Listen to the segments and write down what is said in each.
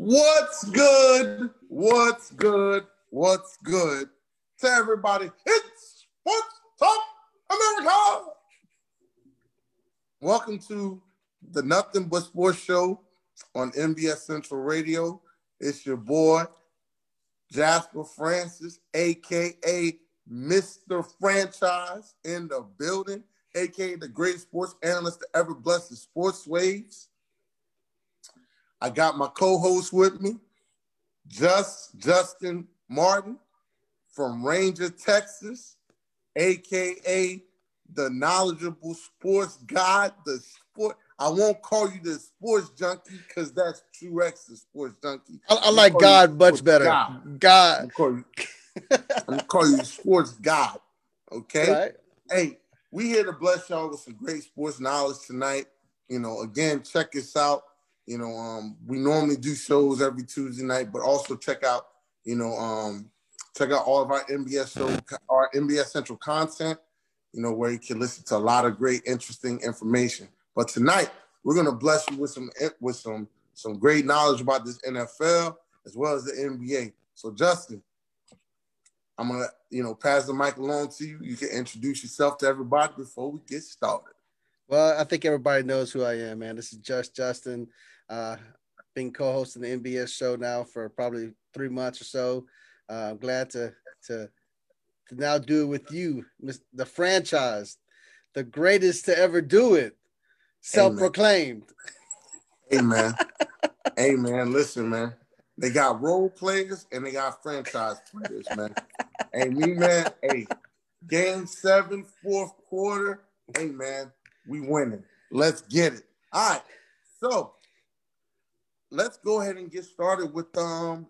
What's good? What's good? What's good to everybody? It's Sports Talk America. Welcome to the Nothing But Sports Show on NBS Central Radio. It's your boy, Jasper Francis, aka Mr. Franchise, in the building, aka the greatest sports analyst to ever bless the sports waves. I got my co-host with me, Just Justin Martin from Ranger, Texas, aka the knowledgeable sports god, the sport. I won't call you the sports junkie because that's True X, the sports junkie. I, I like God much better. God. God. I'm you, I'm call you sports god. Okay. Right. Hey, we here to bless y'all with some great sports knowledge tonight. You know, again, check us out you know, um, we normally do shows every Tuesday night, but also check out, you know, um, check out all of our NBS show, our NBS Central content, you know, where you can listen to a lot of great, interesting information. But tonight, we're gonna bless you with some with some some great knowledge about this NFL as well as the NBA. So, Justin, I'm gonna, you know, pass the mic along to you. You can introduce yourself to everybody before we get started. Well, I think everybody knows who I am, man. This is Just Justin. Uh, been co-hosting the NBS show now for probably three months or so. Uh, I'm glad to, to to now do it with you, the franchise, the greatest to ever do it, self-proclaimed. Hey man, listen man, they got role players and they got franchise players, man. hey me man, hey, game seven, fourth quarter, hey man, we winning. Let's get it. All right, so let's go ahead and get started with um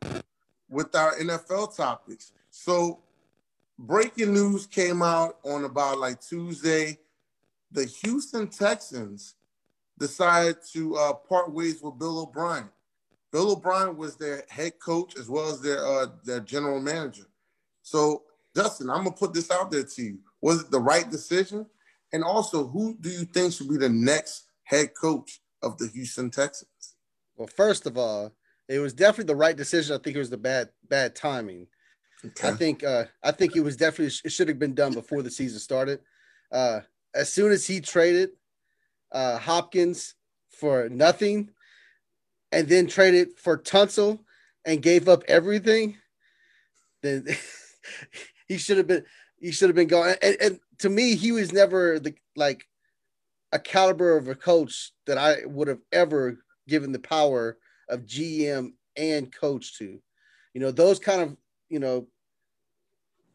with our NFL topics. So breaking news came out on about like Tuesday. The Houston Texans decided to uh, part ways with Bill O'Brien. Bill O'Brien was their head coach as well as their uh, their general manager. So, Justin, I'm gonna put this out there to you. Was it the right decision? And also, who do you think should be the next head coach of the Houston Texans? Well, first of all, it was definitely the right decision. I think it was the bad bad timing. Okay. I think uh, I think it was definitely it should have been done before the season started. Uh, as soon as he traded uh, Hopkins for nothing, and then traded for Tunsil and gave up everything, then he should have been he should have been going. And, and to me, he was never the like a caliber of a coach that I would have ever given the power of GM and coach to. You know, those kind of, you know,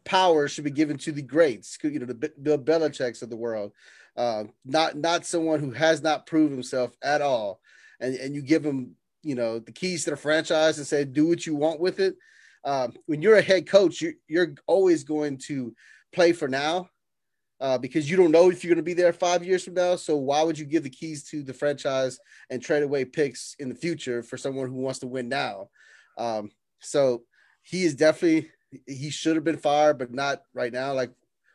powers should be given to the greats, you know, the Bill Belichick's of the world, uh, not not someone who has not proved himself at all, and and you give him, you know, the keys to the franchise and say, do what you want with it. Um, when you're a head coach, you're, you're always going to play for now uh, because you don't know if you're going to be there five years from now. So why would you give the keys to the franchise and trade away picks in the future for someone who wants to win now? Um, so he is definitely he should have been fired, but not right now. Like,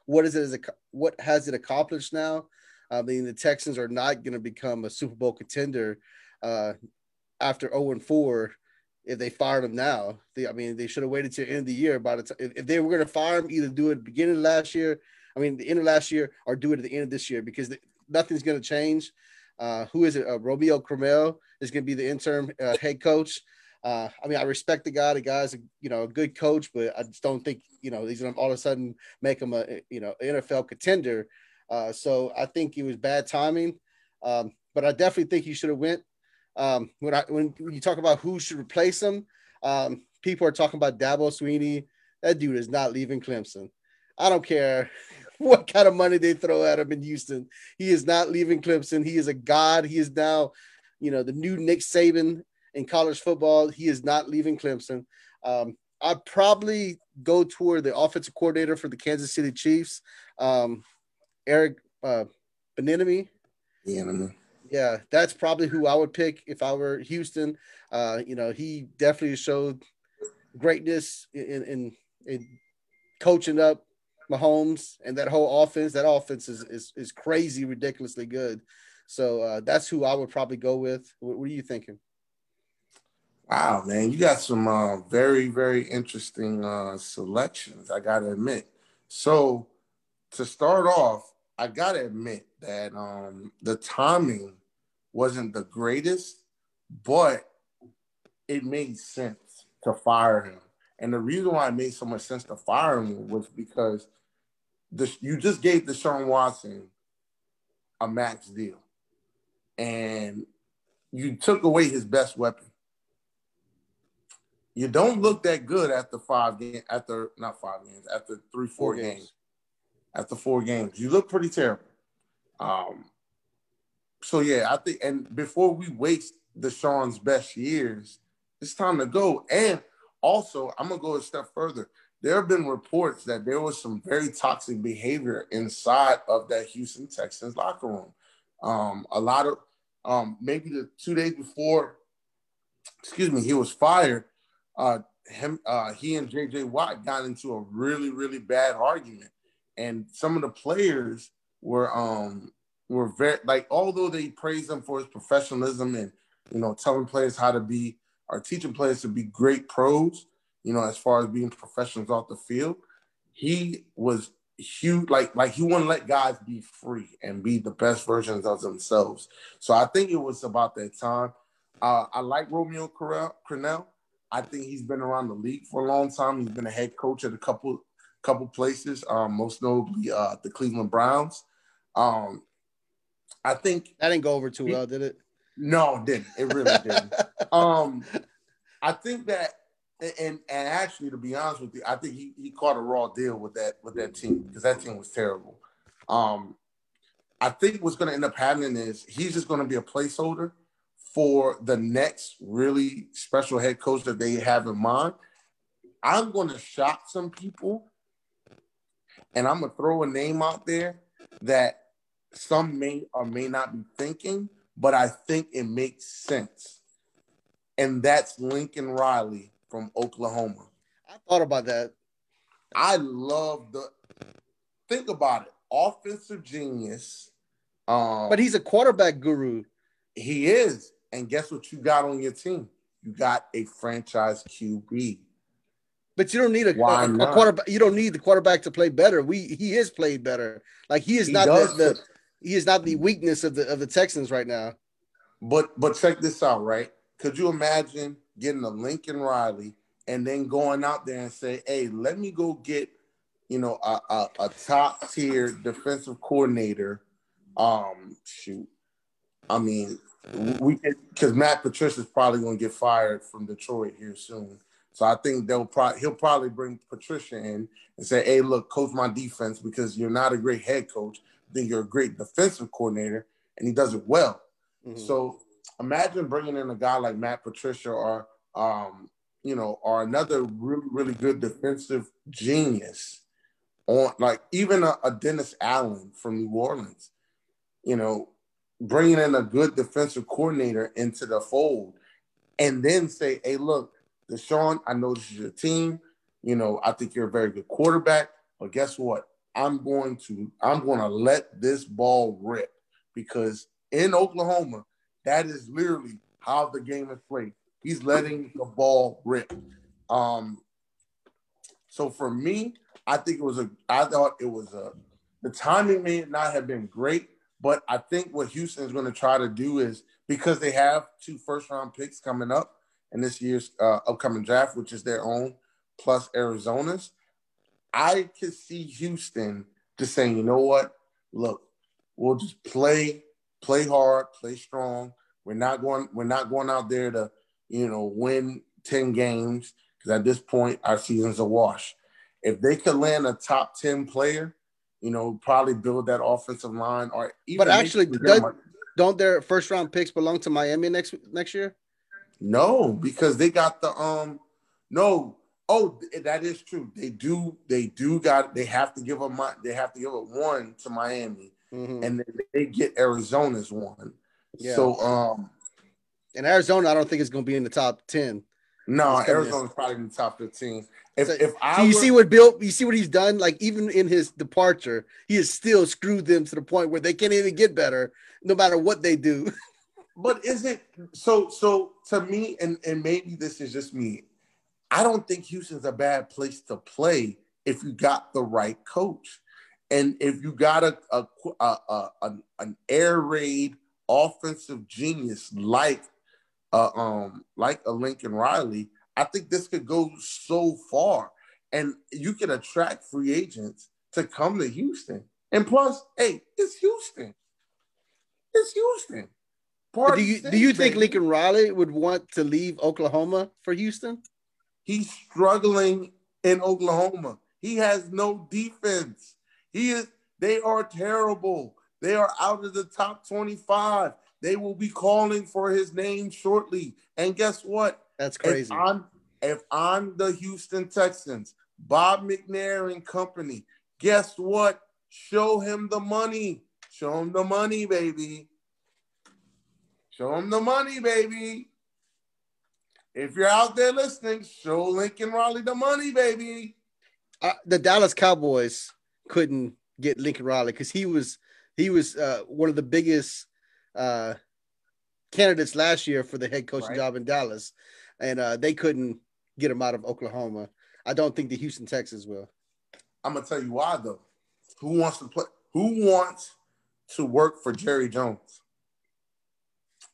what is it? As a, what has it accomplished now? I mean, the Texans are not going to become a Super Bowl contender uh, after 0 and 4 if they fired him now. They, I mean, they should have waited to the end of the year. By the time, if they were going to fire him, either do it beginning of last year I mean, the end of last year or do it at the end of this year because the, nothing's going to change. Uh, who is it? Uh, Romeo Crennel is going to be the interim uh, head coach. Uh, I mean, I respect the guy. The guy's a, you know a good coach, but I just don't think you know he's going to all of a sudden make him a you know NFL contender. Uh, so I think it was bad timing. Um, but I definitely think he should have went. Um, when I when you talk about who should replace him, um, people are talking about Dabo Swinney. That dude is not leaving Clemson. I don't care what kind of money they throw at him in Houston. He is not leaving Clemson. He is a god. He is now, you know, the new Nick Saban in college football. He is not leaving Clemson. Um, I'd probably go toward the offensive coordinator for the Kansas City Chiefs, um, Eric uh, Bieniemy. Yeah, yeah, that's probably who I would pick if I were Houston. Uh, you know, he definitely showed greatness in, in, in coaching up Mahomes and that whole offense. That offense is is, is crazy, ridiculously good. So uh, that's who I would probably go with. What, what, are you thinking? Wow, man, you got some uh, very, very interesting uh, selections. I gotta admit. So, to start off, I gotta admit that um, the timing wasn't the greatest, but it made sense to fire him. And the reason why it made so much sense to fire him was because you just gave Deshaun Watson a max deal, and you took away his best weapon you don't look that good after five games, after not five games, after three, four, four games. games. After four games, you look pretty terrible. Um, so yeah, I think, and before we waste Deshaun's best years, it's time to go. And also, I'm gonna go a step further. There have been reports that there was some very toxic behavior inside of that Houston Texans locker room. Um, a lot of um, maybe the two days before, excuse me, he was fired uh, him, uh, he and JJ Watt got into a really, really bad argument, and some of the players were um were very like although they praised him for his professionalism and you know telling players how to be or teaching players to be great pros, you know, as far as being professionals off the field, he was huge like like he wouldn't let guys be free and be the best versions of themselves. So I think it was about that time. Uh, I like Romeo Crennel. I think he's been around the league for a long time. He's been a head coach at a couple couple places, um, most notably uh, the Cleveland Browns. Um, I think that didn't go over too he, well, did it? No, it didn't. It really didn't. Um, I think that, and and actually, to be honest with you, I think he, he caught a raw deal with that with that team because that team was terrible. Um, I think what's going to end up happening is he's just going to be a placeholder for the next really special head coach that they have in mind, I'm going to shock some people and I'm going to throw a name out there that some may or may not be thinking, but I think it makes sense. And that's Lincoln Riley from Oklahoma. I thought about that. I love the think about it. Offensive genius. Um, but he's a quarterback guru. He is. And guess what you got on your team? You got a franchise QB. But you don't need a, a, a, quarterback. You don't need the quarterback to play better. We he is played better. Like he is he not the, the he is not the weakness of the of the Texans right now. But but check this out, right? Could you imagine getting a Lincoln Riley and then going out there and say, "Hey, let me go get, you know, a, a, a top tier defensive coordinator." Um, shoot, I mean, we because Matt Patricia is probably going to get fired from Detroit here soon. So I think they'll probably he'll probably bring Patricia in and say, "Hey, look, coach my defense because you're not a great head coach. Then you're a great defensive coordinator, and he does it well." Mm-hmm. So imagine bringing in a guy like Matt Patricia or um, you know, or another really really good defensive genius on like even a, a Dennis Allen from New Orleans. You know, bringing in a good defensive coordinator into the fold and then say, hey, look, Deshaun, I know this is your team. You know, I think you're a very good quarterback, but guess what? I'm going to I'm going to let this ball rip because in Oklahoma, that is literally how the game is played. He's letting the ball rip. Um, so for me, I think it was a I thought it was a the timing may not have been great, but I think what Houston is going to try to do is because they have two first round picks coming up in this year's uh, upcoming draft, which is their own plus Arizona's. I could see Houston just saying, you know what? Look, we'll just play, play hard, play strong. We're not going, we're not going out there to, you know, win 10 games because at this point our season's a wash. If they could land a top 10 player, you know, probably build that offensive line or even. But actually, does, don't their first round picks belong to Miami next next year? No, because they got the um. No, oh, that is true. They do. They do got. They have to give a. They have to give a one to Miami, mm-hmm. and they get Arizona's one. Yeah. So um. In Arizona, I don't think it's going to be in the top ten. No, Arizona's probably in the top fifteen. If, so, if I so you were, see what Bill, you see what he's done. Like even in his departure, he has still screwed them to the point where they can't even get better, no matter what they do. but is it so? So to me, and and maybe this is just me. I don't think Houston's a bad place to play if you got the right coach, and if you got a a, a, a an air raid offensive genius like uh, um like a Lincoln Riley. I think this could go so far, and you can attract free agents to come to Houston. And plus, hey, it's Houston. It's Houston. do you do you think Lincoln Riley would want to leave Oklahoma for Houston? He's struggling in Oklahoma. He has no defense. He is they are terrible. They are out of the top 25. They will be calling for his name shortly. And guess what? That's crazy. If I'm, if I'm the Houston Texans, Bob McNair and company, guess what? Show him the money. Show him the money, baby. Show him the money, baby. If you're out there listening, show Lincoln Riley the money, baby. Uh, the Dallas Cowboys couldn't get Lincoln Riley because he was he was uh, one of the biggest uh, candidates last year for the head coaching right. job in Dallas, and uh, they couldn't get him out of Oklahoma. I don't think the Houston Texans will. I'm gonna tell you why though. Who wants to play? Who wants to work for Jerry Jones?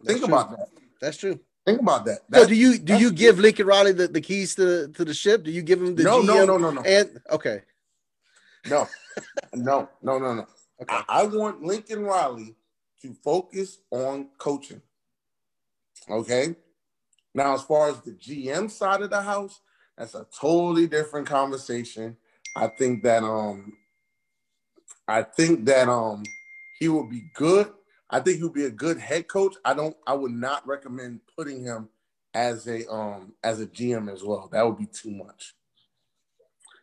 That's Think true. about that. That's true. Think about that. That's, so do you do you give Lincoln Riley the, the keys to to the ship? Do you give him the no GM no no no no and okay no no no no no okay I, I want Lincoln Riley to focus on coaching. Okay. Now, as far as the GM side of the house, that's a totally different conversation. I think that um I think that um he will be good. I think he'll be a good head coach. I don't I would not recommend putting him as a um as a GM as well. That would be too much.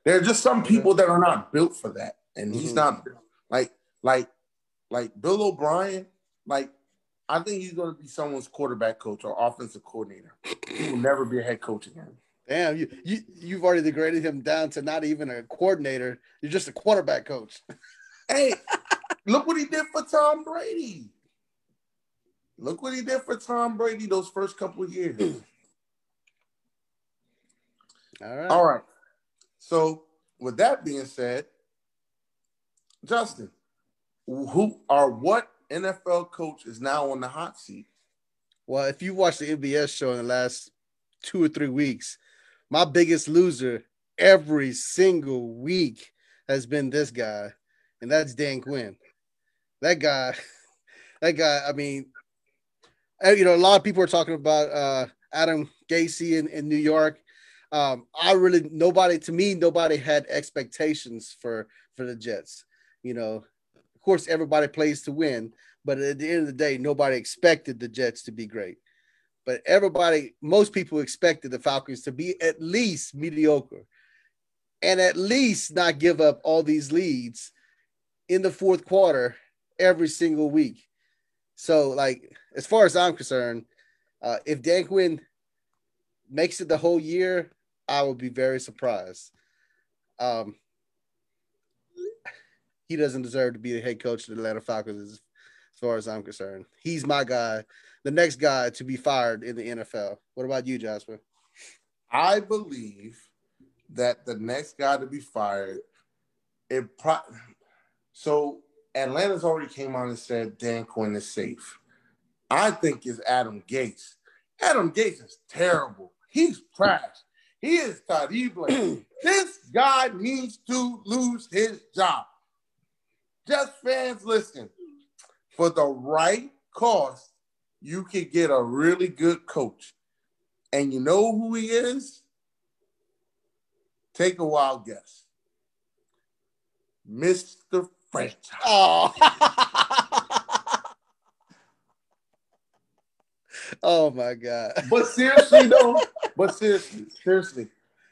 There are just some people that are not built for that. And he's mm-hmm. not like like like Bill O'Brien, like I think he's going to be someone's quarterback coach or offensive coordinator. He will never be a head coach again. Damn, you you you've already degraded him down to not even a coordinator. You're just a quarterback coach. hey, look what he did for Tom Brady. Look what he did for Tom Brady those first couple of years. All right. All right. So, with that being said, Justin, who are what NFL coach is now on the hot seat? Well, if you watch the NBS show in the last two or three weeks, my biggest loser every single week has been this guy, and that's Dan Quinn. That guy, that guy, I mean, you know, a lot of people are talking about uh, Adam Gase in, in New York. Um, I really nobody to me nobody had expectations for for the Jets. You know, of course, everybody plays to win, but at the end of the day, nobody expected the Jets to be great. But everybody, most people expected the Falcons to be at least mediocre and at least not give up all these leads in the fourth quarter every single week. So, like, as far as I'm concerned, uh, if Dan Quinn makes it the whole year, I would be very surprised. Um, he doesn't deserve to be the head coach of the Atlanta Falcons as, far as I'm concerned. He's my guy, the next guy to be fired in the NFL. What about you, Jasper? I believe that the next guy to be fired, it pro- so Atlanta's already came out and said Dan Quinn is safe. I think is Adam Gates. Adam Gates is terrible. He's trash. He is terrible. this guy needs to lose his job. Jets fans, listen. For the right cost, you can get a really good coach. And you know who he is? Take a wild guess. Mr. Franchise. Oh. oh my God. But seriously, though, but seriously, seriously,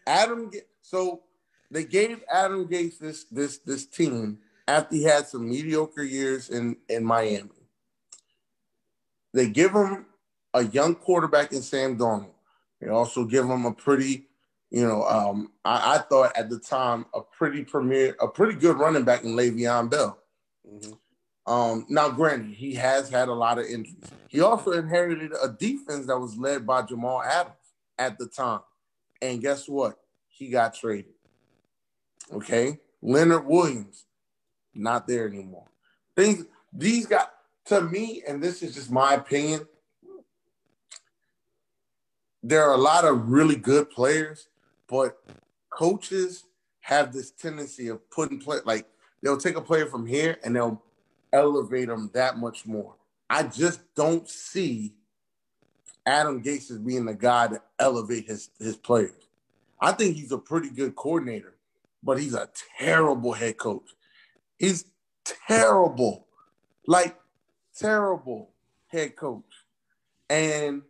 Adam. So they gave Adam Gase this this this team after he had some mediocre years in, in Miami. They give him a young quarterback in Sam Darnold. They also give him a pretty, you know, um, I, I, thought at the time a pretty premier, a pretty good running back in Le'Veon Bell. Mm-hmm. Um, now, granted, he has had a lot of injuries. He also inherited a defense that was led by Jamal Adams at the time. And guess what? He got traded. Okay. Leonard Williams, not there anymore. Things these got to me, and this is just my opinion. There are a lot of really good players, but coaches have this tendency of putting play like they'll take a player from here and they'll elevate them that much more. I just don't see Adam Gase as being the guy to elevate his his players. I think he's a pretty good coordinator, but he's a terrible head coach. He's terrible, like terrible head coach. And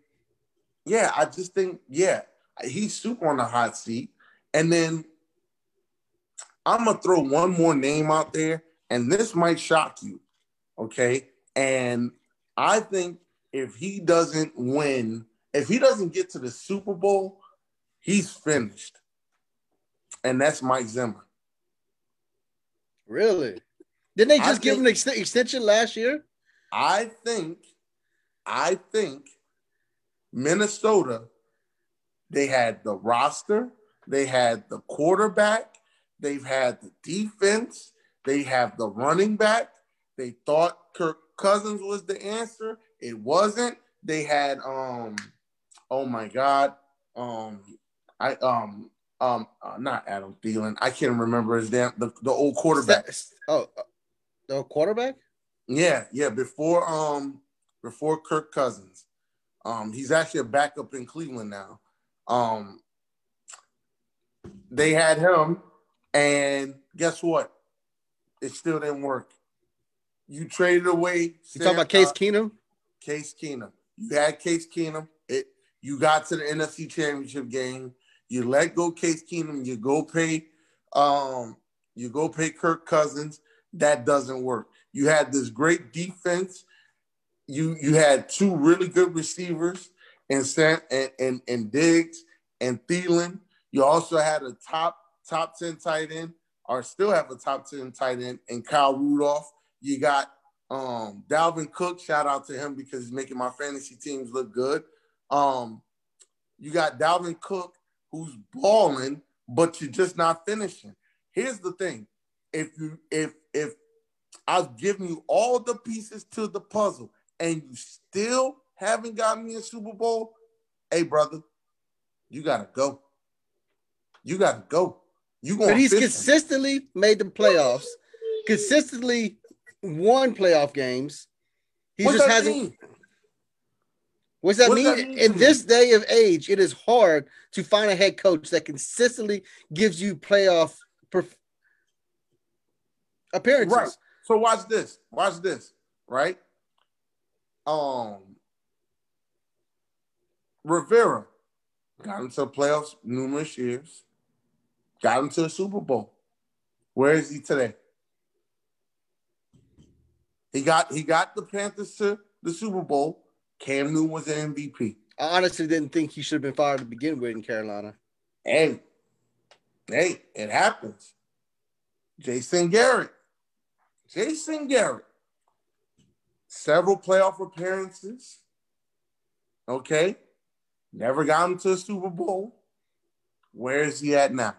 yeah, I just think yeah, he's super on the hot seat. And then I'm gonna throw one more name out there, and this might shock you. Okay. And I think if he doesn't win, if he doesn't get to the Super Bowl, he's finished. And that's Mike Zimmer. Really? Didn't they just give him an ex- extension last year? I think, I think Minnesota, they had the roster, they had the quarterback, they've had the defense, they have the running back, they thought Kirk Cousins was the answer. It wasn't. They had um oh my god. Um I um um uh, not Adam Thielen. I can't remember his damn the, the old quarterback. Oh uh, the quarterback? Yeah, yeah, before um before Kirk Cousins. Um he's actually a backup in Cleveland now. Um they had him and guess what? It still didn't work. You traded away. You talking about Case Keenum? Case Keenum. You had Case Keenum. It. You got to the NFC Championship game. You let go Case Keenum. You go pay. Um. You go pay Kirk Cousins. That doesn't work. You had this great defense. You you had two really good receivers and and and, and Diggs and Thielen. You also had a top top ten tight end, or still have a top ten tight end, and Kyle Rudolph. You got um, Dalvin Cook. Shout out to him because he's making my fantasy teams look good. Um, you got Dalvin Cook who's balling, but you're just not finishing. Here's the thing: if you if if I've given you all the pieces to the puzzle and you still haven't gotten me a Super Bowl, hey brother, you gotta go. You gotta go. You going? But he's consistently made the playoffs. Consistently won playoff games. He What's just hasn't. Mean? What's that, what mean? that mean? In this day of age, it is hard to find a head coach that consistently gives you playoff perf- appearances. Right. So watch this. Watch this. Right. Um. Rivera got into the playoffs numerous years. Got into a Super Bowl. Where is he today? He got he got the Panthers to the Super Bowl. Cam Newton was an MVP. I honestly didn't think he should have been fired to begin with in Carolina. Hey, hey, it happens. Jason Garrett. Jason Garrett. Several playoff appearances. Okay. Never got him to a Super Bowl. Where is he at now?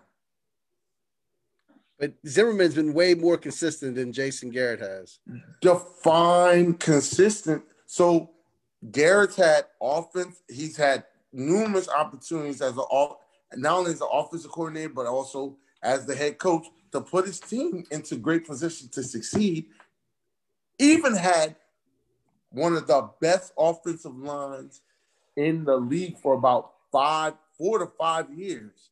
But Zimmerman's been way more consistent than Jason Garrett has. Define consistent. So Garrett's had offense. He's had numerous opportunities as a not only as an offensive coordinator, but also as the head coach to put his team into great position to succeed. Even had one of the best offensive lines in the league for about five, four to five years,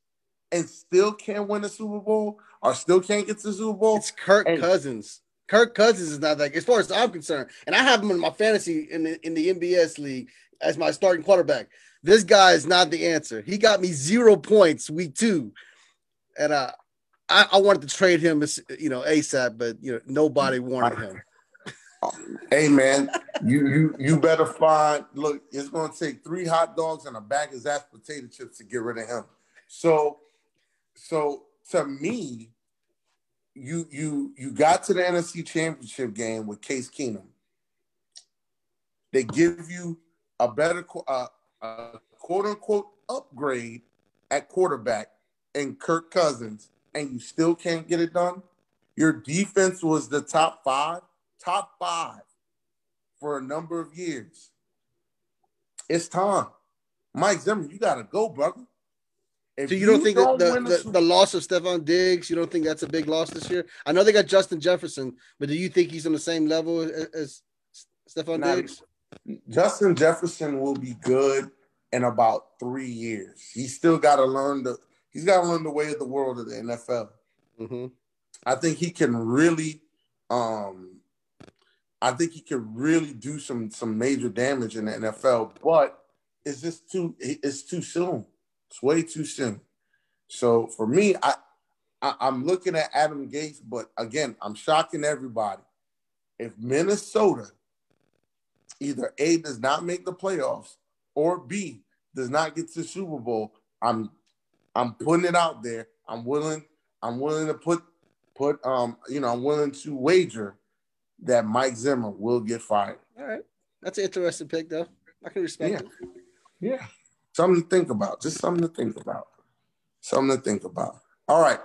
and still can't win a Super Bowl or still can't get to the Super Bowl. It's Kirk and, Cousins. Kirk Cousins is not that. As far as I'm concerned, and I have him in my fantasy in the in the NBS league as my starting quarterback. This guy is not the answer. He got me zero points week two, and uh, I, I wanted to trade him, as you know, ASAP, but you know nobody wanted him. Hey man, you you you better find. Look, it's going to take three hot dogs and a bag of Zapp's potato chips to get rid of him. So, so to me, you you you got to the NFC Championship game with Case Keenum. They give you a better uh, a quote unquote upgrade at quarterback and Kirk Cousins, and you still can't get it done. Your defense was the top five, top five for a number of years. It's time. Mike Zimmer, you gotta go, brother. If so you, don't think don't that the, the, the, loss of Stefon Diggs, you don't think that's a big loss this year? I know they got Justin Jefferson, but do you think he's on the same level as, as Stefon Diggs? Justin Jefferson will be good in about three years. He's still got to learn the he's got to learn the way of the world of the NFL. Mm-hmm. I think he can really, um, I think he can really do some some major damage in the NFL. But it's just too it's too soon. It's way too soon. So for me, I, I I'm looking at Adam Gates, but again, I'm shocking everybody. If Minnesota either A does not make the playoffs or B does not get to the Super Bowl, I'm I'm putting it out there. I'm willing, I'm willing to put put um, you know, I'm willing to wager that Mike Zimmer will get fired. All right. That's an interesting pick though. I can respect yeah. it. Yeah. Something to think about. Just something to think about. Something to think about. All right.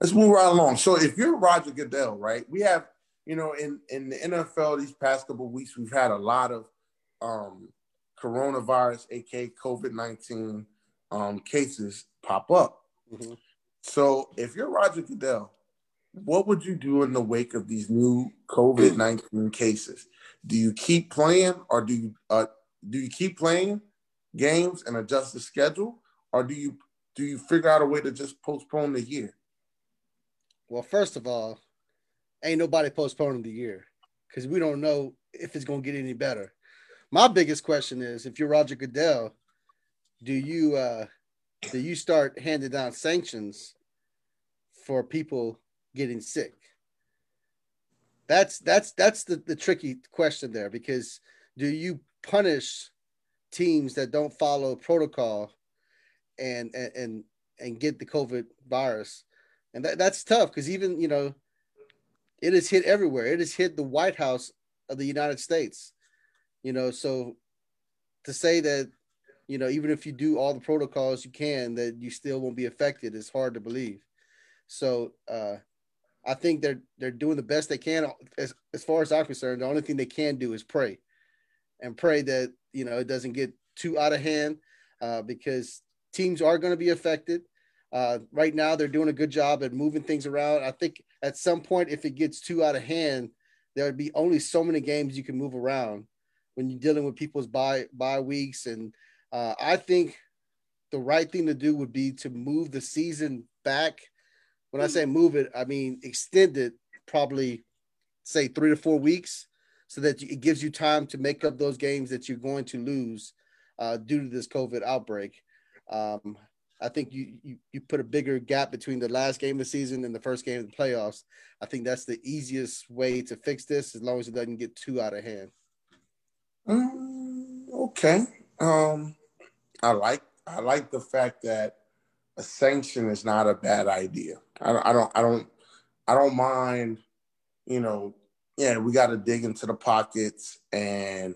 Let's move right along. So if you're Roger Goodell, right? We have you know, in in the NFL these past couple weeks, we've had a lot of um, coronavirus, aka COVID nineteen, um, cases pop up. Mm-hmm. So, if you're Roger Goodell, what would you do in the wake of these new COVID nineteen cases? Do you keep playing, or do you uh, do you keep playing games and adjust the schedule, or do you do you figure out a way to just postpone the year? Well, first of all, ain't nobody postponing the year because we don't know if it's going to get any better. My biggest question is if you're Roger Goodell, do you uh, do you start handing down sanctions for people getting sick? That's that's that's the, the tricky question there because do you punish teams that don't follow protocol and and and, get the COVID virus? And that, that's tough because even you know it has hit everywhere. It has hit the White House of the United States. You know, so to say that, you know, even if you do all the protocols you can, that you still won't be affected is hard to believe. So uh, I think they're they're doing the best they can. As as far as I'm concerned, the only thing they can do is pray, and pray that you know it doesn't get too out of hand, uh, because teams are going to be affected. Uh, right now, they're doing a good job at moving things around. I think at some point, if it gets too out of hand, there would be only so many games you can move around when you're dealing with people's bye bye weeks. And uh, I think the right thing to do would be to move the season back. When I say move it, I mean extend it probably say three to four weeks so that it gives you time to make up those games that you're going to lose uh, due to this COVID outbreak. Um, I think you, you you put a bigger gap between the last game of the season and the first game of the playoffs. I think that's the easiest way to fix this, as long as it doesn't get too out of hand. Um, okay. Um, I like I like the fact that a sanction is not a bad idea. I, I don't I don't I don't mind. You know, yeah, we got to dig into the pockets and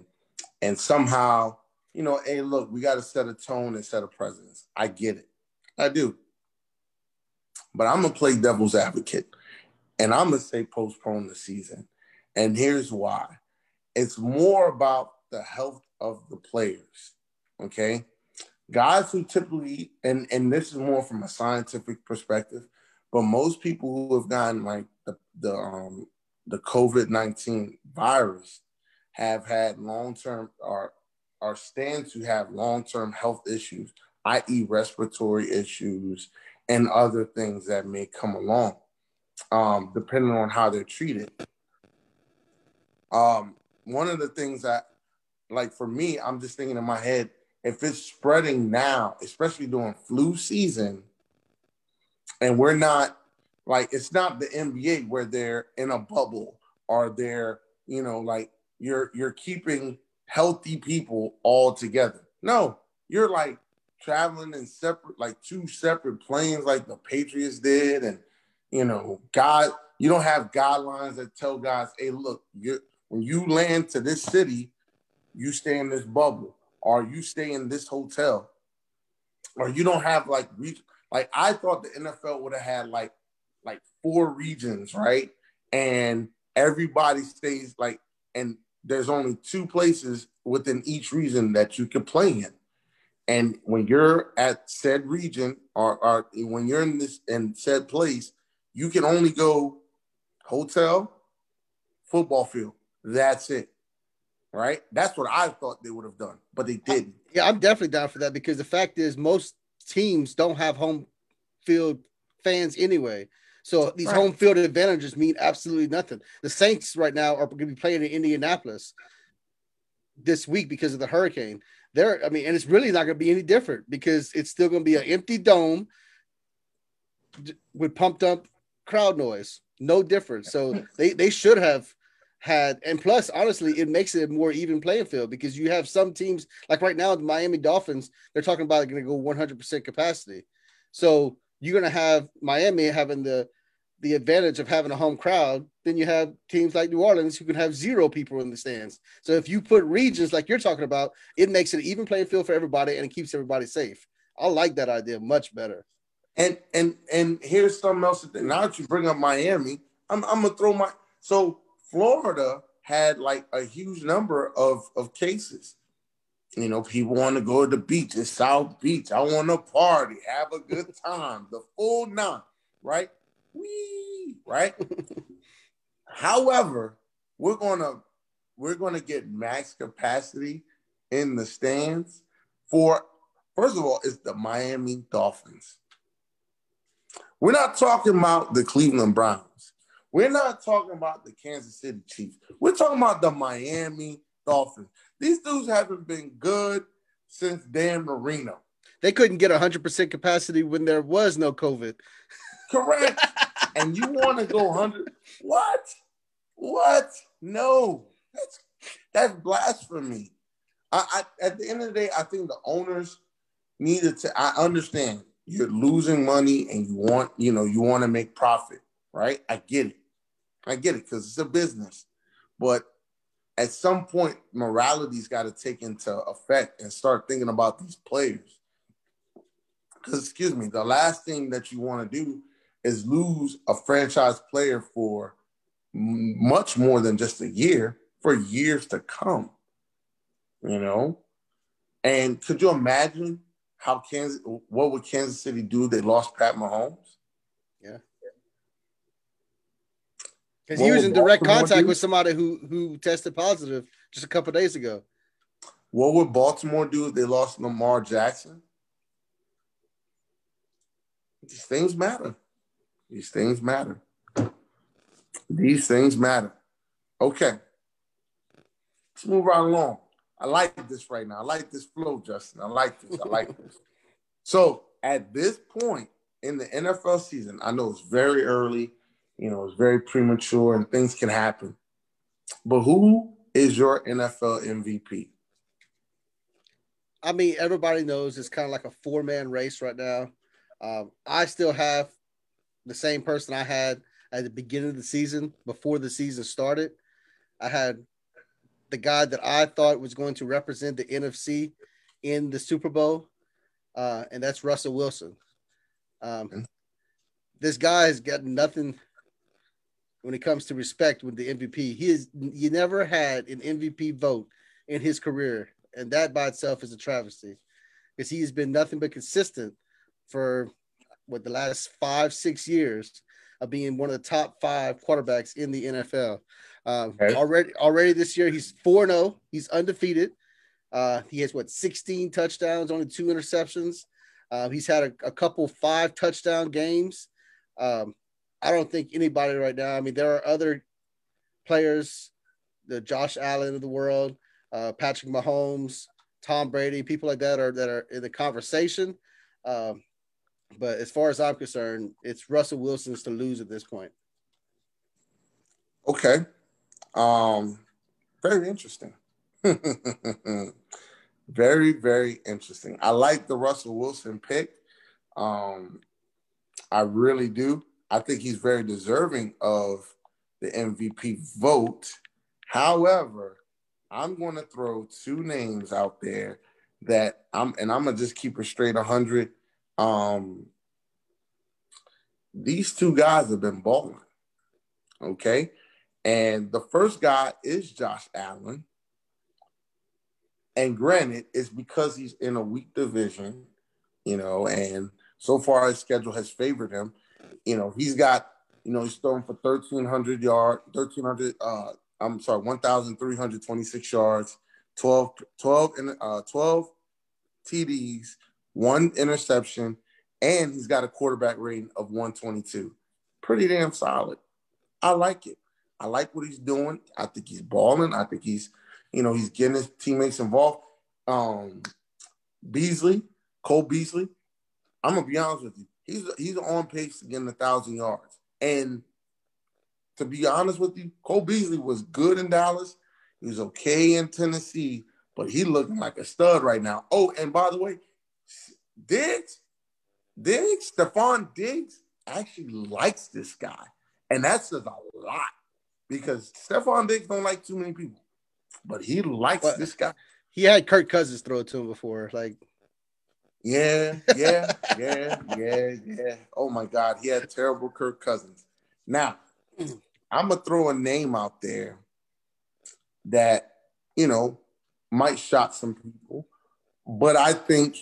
and somehow you know, hey, look, we got to set a tone and set a presence. I get it. I do. But I'm gonna play devil's advocate, and I'm gonna say postpone the season. And here's why: it's more about the health of the players. Okay, guys who typically, and and this is more from a scientific perspective, but most people who have gotten like the the um the COVID nineteen virus have had long term or are stand to have long term health issues i.e., respiratory issues and other things that may come along, um, depending on how they're treated. Um, one of the things that, like for me, I'm just thinking in my head, if it's spreading now, especially during flu season, and we're not like it's not the NBA where they're in a bubble or they're, you know, like you're you're keeping healthy people all together. No, you're like traveling in separate, like two separate planes, like the Patriots did, and you know, God, you don't have guidelines that tell guys, hey, look, you when you land to this city, you stay in this bubble, or you stay in this hotel, or you don't have like like I thought the NFL would have had like like four regions, right? And everybody stays like, and there's only two places within each region that you can play in. And when you're at said region or, or when you're in this in said place, you can only go hotel, football field. That's it. Right? That's what I thought they would have done, but they didn't. Yeah, I'm definitely down for that because the fact is most teams don't have home field fans anyway. So these right. home field advantages mean absolutely nothing. The Saints right now are going to be playing in Indianapolis this week because of the hurricane. There, I mean, and it's really not going to be any different because it's still going to be an empty dome with pumped up crowd noise. No difference. So they they should have had, and plus, honestly, it makes it a more even playing field because you have some teams like right now the Miami Dolphins. They're talking about going to go 100 percent capacity. So you're going to have Miami having the the advantage of having a home crowd. Then you have teams like New Orleans who can have zero people in the stands. So if you put regions like you're talking about, it makes it an even playing field for everybody and it keeps everybody safe. I like that idea much better. And and and here's something else. That now that you bring up Miami, I'm I'm gonna throw my so Florida had like a huge number of of cases. You know, people want to go to the beach. It's South Beach. I want to party, have a good time, the full nine, right? Wee, right? However, we're gonna we're gonna get max capacity in the stands for first of all, it's the Miami Dolphins. We're not talking about the Cleveland Browns. We're not talking about the Kansas City Chiefs. We're talking about the Miami Dolphins. These dudes haven't been good since Dan Marino. They couldn't get 100% capacity when there was no COVID. Correct. and you want to go 100? What? What? No. That's that's blasphemy. I, I at the end of the day, I think the owners needed to. I understand you're losing money and you want, you know, you want to make profit, right? I get it. I get it because it's a business. But at some point, morality's got to take into effect and start thinking about these players. Because, excuse me, the last thing that you want to do is lose a franchise player for much more than just a year, for years to come. You know? And could you imagine how Kansas, what would Kansas City do they lost Pat Mahomes? Yeah. Because he was in direct contact with somebody who who tested positive just a couple days ago. What would Baltimore do if they lost Lamar Jackson? These things matter. These things matter. These things matter. Okay. Let's move right along. I like this right now. I like this flow, Justin. I like this. I like this. So at this point in the NFL season, I know it's very early you know, it's very premature and things can happen. But who is your NFL MVP? I mean, everybody knows it's kind of like a four man race right now. Um, I still have the same person I had at the beginning of the season before the season started. I had the guy that I thought was going to represent the NFC in the Super Bowl, uh, and that's Russell Wilson. Um. This guy has got nothing when it comes to respect with the MVP. He is you never had an MVP vote in his career, and that by itself is a travesty, because he has been nothing but consistent for what the last five six years of being one of the top five quarterbacks in the NFL. Um, okay. Already already this year he's four zero. Oh. He's undefeated. Uh, he has what 16 touchdowns, only two interceptions. Uh, he's had a, a couple five touchdown games. Um, I don't think anybody right now. I mean, there are other players, the Josh Allen of the world, uh, Patrick Mahomes, Tom Brady, people like that are that are in the conversation. Um, but as far as I'm concerned, it's Russell Wilson's to lose at this point. Okay. Um, very interesting. very, very interesting. I like the Russell Wilson pick. Um, I really do. I think he's very deserving of the MVP vote. However, I'm going to throw two names out there that I'm, and I'm gonna just keep it straight 100. Um, these two guys have been balling. Okay. And the first guy is Josh Allen. And granted, it's because he's in a weak division, you know, and so far his schedule has favored him. You know, he's got, you know, he's throwing for 1,300 yards, 1,300, uh, I'm sorry, 1,326 yards, 12, 12, uh, 12 TDs, one interception, and he's got a quarterback rating of 122. Pretty damn solid. I like it. I like what he's doing. I think he's balling. I think he's, you know, he's getting his teammates involved. Um, Beasley, Cole Beasley. I'm gonna be honest with you. He's he's on pace to get a thousand yards. And to be honest with you, Cole Beasley was good in Dallas. He was okay in Tennessee, but he looking like a stud right now. Oh, and by the way, Diggs, Diggs, Stefon Diggs actually likes this guy. And that says a lot because Stefon Diggs don't like too many people, but he likes this guy. He had Kirk Cousins throw it to him before. Like, yeah, yeah, yeah, yeah, yeah. Oh my God, he had terrible Kirk Cousins. Now, I'm gonna throw a name out there that you know might shock some people, but I think,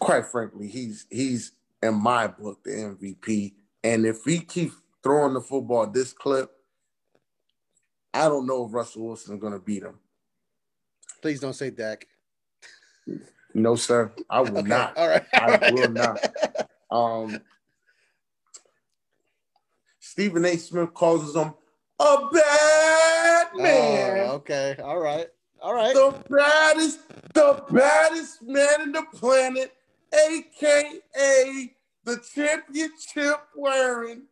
quite frankly, he's he's in my book the MVP. And if he keeps throwing the football this clip, I don't know if Russell Wilson is going to beat him. Please don't say Dak. No, sir. I will okay. not. All right. I will not. Um, Stephen A. Smith calls him a bad oh, man. Oh, okay. All right. All right. The baddest, the baddest man in the planet, aka the championship wearing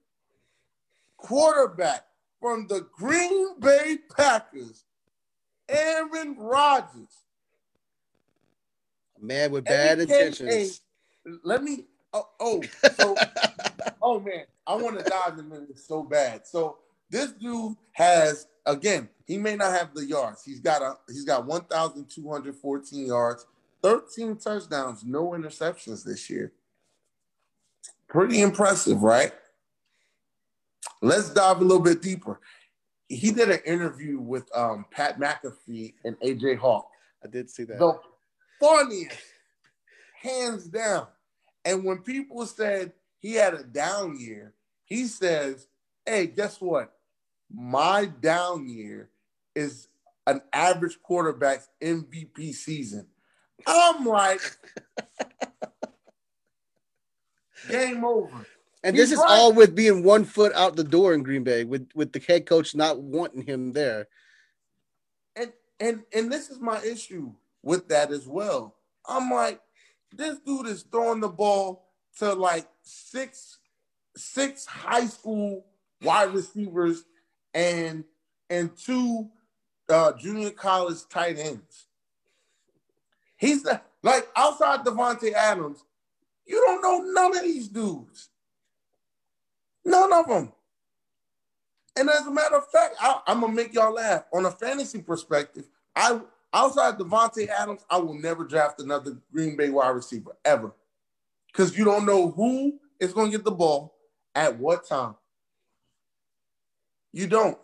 quarterback from the Green Bay Packers, Aaron Rodgers. Man with bad intentions. Let me. Oh, oh so, oh man, I want to dive into this so bad. So this dude has again. He may not have the yards. He's got a. He's got one thousand two hundred fourteen yards, thirteen touchdowns, no interceptions this year. Pretty impressive, right? Let's dive a little bit deeper. He did an interview with um, Pat McAfee and AJ Hawk. I did see that. Funniest, hands down. And when people said he had a down year, he says, Hey, guess what? My down year is an average quarterback's MVP season. I'm like, game over. And He's this is right. all with being one foot out the door in Green Bay, with with the head coach not wanting him there. And and and this is my issue with that as well. I'm like, this dude is throwing the ball to like six six high school wide receivers and and two uh, junior college tight ends. He's the, like outside Davante Adams, you don't know none of these dudes. None of them. And as a matter of fact, I, am gonna make y'all laugh. On a fantasy perspective, I outside Davante Adams, I will never draft another Green Bay wide receiver ever, because you don't know who is gonna get the ball at what time. You don't.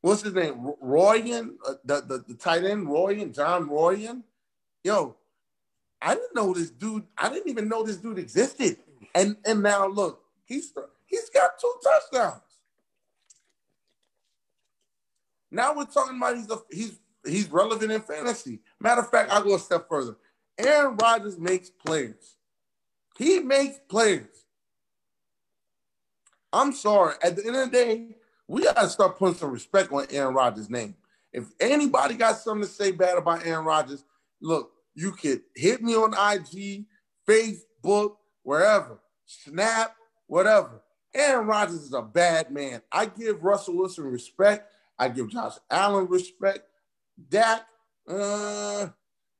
What's his name? Royan, uh, the, the the tight end, Royan, John Royan. Yo, I didn't know this dude. I didn't even know this dude existed. And and now look, he's He's got two touchdowns. Now we're talking about he's a, he's he's relevant in fantasy. Matter of fact, I'll go a step further. Aaron Rodgers makes players. He makes players. I'm sorry. At the end of the day, we gotta start putting some respect on Aaron Rodgers' name. If anybody got something to say bad about Aaron Rodgers, look, you could hit me on IG, Facebook, wherever, Snap, whatever. Aaron Rodgers is a bad man. I give Russell Wilson respect. I give Josh Allen respect. Dak, uh,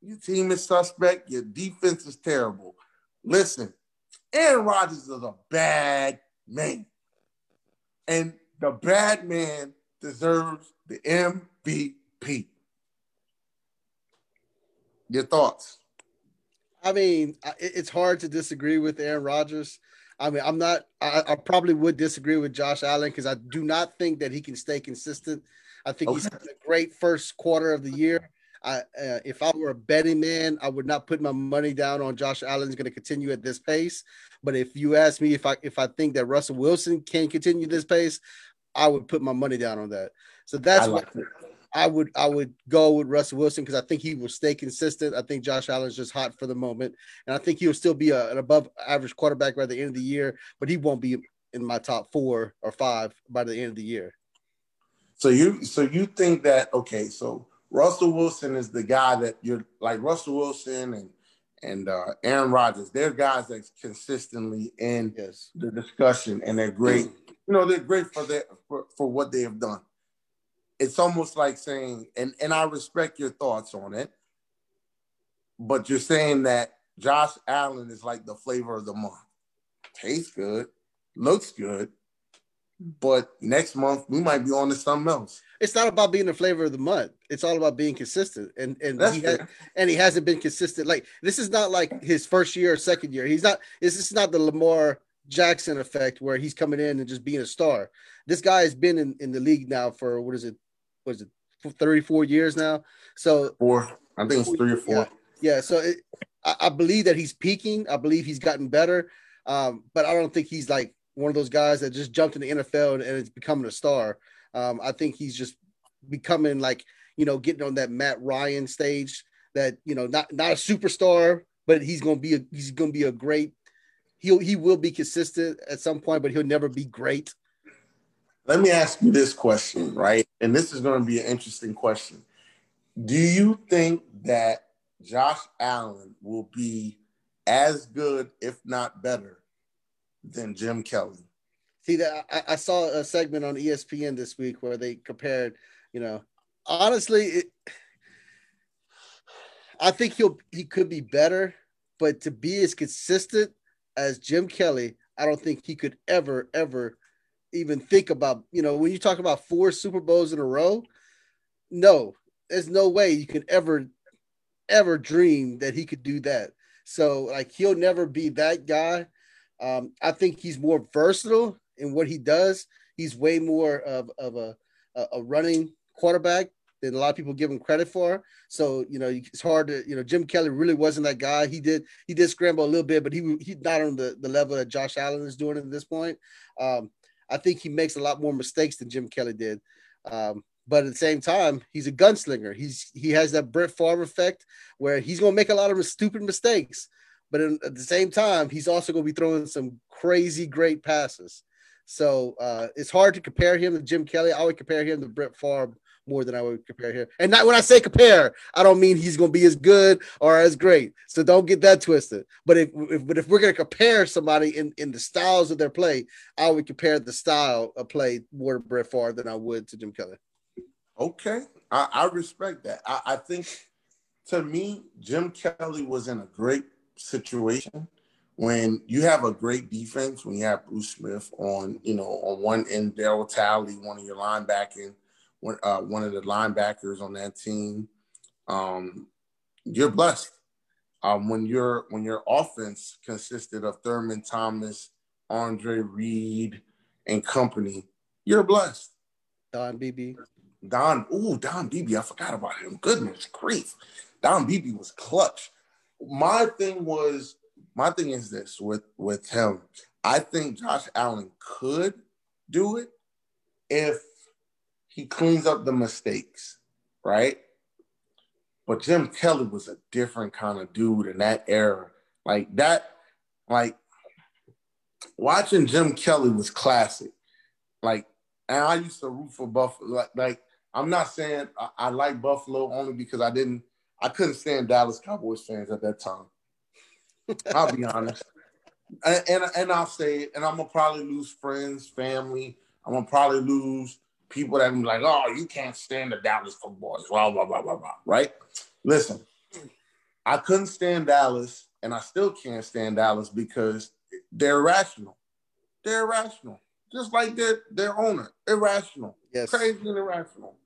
your team is suspect. Your defense is terrible. Listen, Aaron Rodgers is a bad man. And the bad man deserves the MVP. Your thoughts? I mean, it's hard to disagree with Aaron Rodgers. I mean, I'm not. I, I probably would disagree with Josh Allen because I do not think that he can stay consistent. I think okay. he's having a great first quarter of the year. I, uh, if I were a betting man, I would not put my money down on Josh Allen's going to continue at this pace. But if you ask me if I if I think that Russell Wilson can continue this pace, I would put my money down on that. So that's I like what I would I would go with Russell Wilson because I think he will stay consistent. I think Josh Allen's just hot for the moment, and I think he'll still be a, an above average quarterback by the end of the year, but he won't be in my top four or five by the end of the year. So you so you think that okay, so Russell Wilson is the guy that you're like Russell Wilson and and uh, Aaron Rodgers. They're guys that's consistently in yes. the discussion, and they're great. You know, they're great for their for, for what they have done it's almost like saying, and, and I respect your thoughts on it, but you're saying that Josh Allen is like the flavor of the month. Tastes good, looks good, but next month we might be on to something else. It's not about being the flavor of the month. It's all about being consistent, and and That's he has, and he hasn't been consistent. Like this is not like his first year or second year. He's not. This is not the Lamar Jackson effect where he's coming in and just being a star. This guy has been in, in the league now for what is it, was it 34 years now? So four, I think it's three or four. Yeah, yeah so it, I, I, believe that he's peaking. I believe he's gotten better, um, but I don't think he's like one of those guys that just jumped in the NFL and, and is becoming a star. Um, I think he's just becoming like you know getting on that Matt Ryan stage. That you know not not a superstar, but he's gonna be a, he's gonna be a great. He'll he will be consistent at some point, but he'll never be great. Let me ask you this question, right? And this is going to be an interesting question. Do you think that Josh Allen will be as good, if not better, than Jim Kelly? See that I, I saw a segment on ESPN this week where they compared, you know, honestly, it, I think he'll he could be better, but to be as consistent as Jim Kelly, I don't think he could ever, ever even think about, you know, when you talk about four Super Bowls in a row, no, there's no way you can ever, ever dream that he could do that. So, like, he'll never be that guy. Um, I think he's more versatile in what he does. He's way more of, of a, a running quarterback than a lot of people give him credit for. So you know it's hard to you know Jim Kelly really wasn't that guy. He did he did scramble a little bit, but he he's not on the, the level that Josh Allen is doing at this point. Um, I think he makes a lot more mistakes than Jim Kelly did. Um, but at the same time, he's a gunslinger. He's he has that Brett Favre effect where he's gonna make a lot of stupid mistakes, but in, at the same time, he's also gonna be throwing some crazy great passes. So uh, it's hard to compare him to Jim Kelly. I would compare him to Brett Favre more than I would compare him. And not when I say compare, I don't mean he's going to be as good or as great. So don't get that twisted. But if, if but if we're going to compare somebody in in the styles of their play, I would compare the style of play more to Brett Favre than I would to Jim Kelly. Okay, I, I respect that. I, I think to me, Jim Kelly was in a great situation when you have a great defense, when you have Bruce Smith on, you know, on one end, Darryl Talley, one of your linebacking one, uh, one of the linebackers on that team, um, you're blessed. Um, when your when your offense consisted of Thurman Thomas, Andre Reed, and company, you're blessed. Don Beebe. Don, ooh, Don Beebe, I forgot about him. Goodness grief. Don Beebe was clutch. My thing was, my thing is this with with him. I think Josh Allen could do it if he cleans up the mistakes, right? But Jim Kelly was a different kind of dude in that era. Like that, like watching Jim Kelly was classic. Like, and I used to root for Buffalo. Like, like I'm not saying I, I like Buffalo only because I didn't, I couldn't stand Dallas Cowboys fans at that time. I'll be honest. And, and, and I'll say it, and I'm gonna probably lose friends, family. I'm gonna probably lose people that be like, oh, you can't stand the Dallas Cowboys, blah, blah, blah, blah, blah, right? Listen, I couldn't stand Dallas, and I still can't stand Dallas because they're irrational. they're irrational, just like their their owner, irrational, yes, crazy and irrational.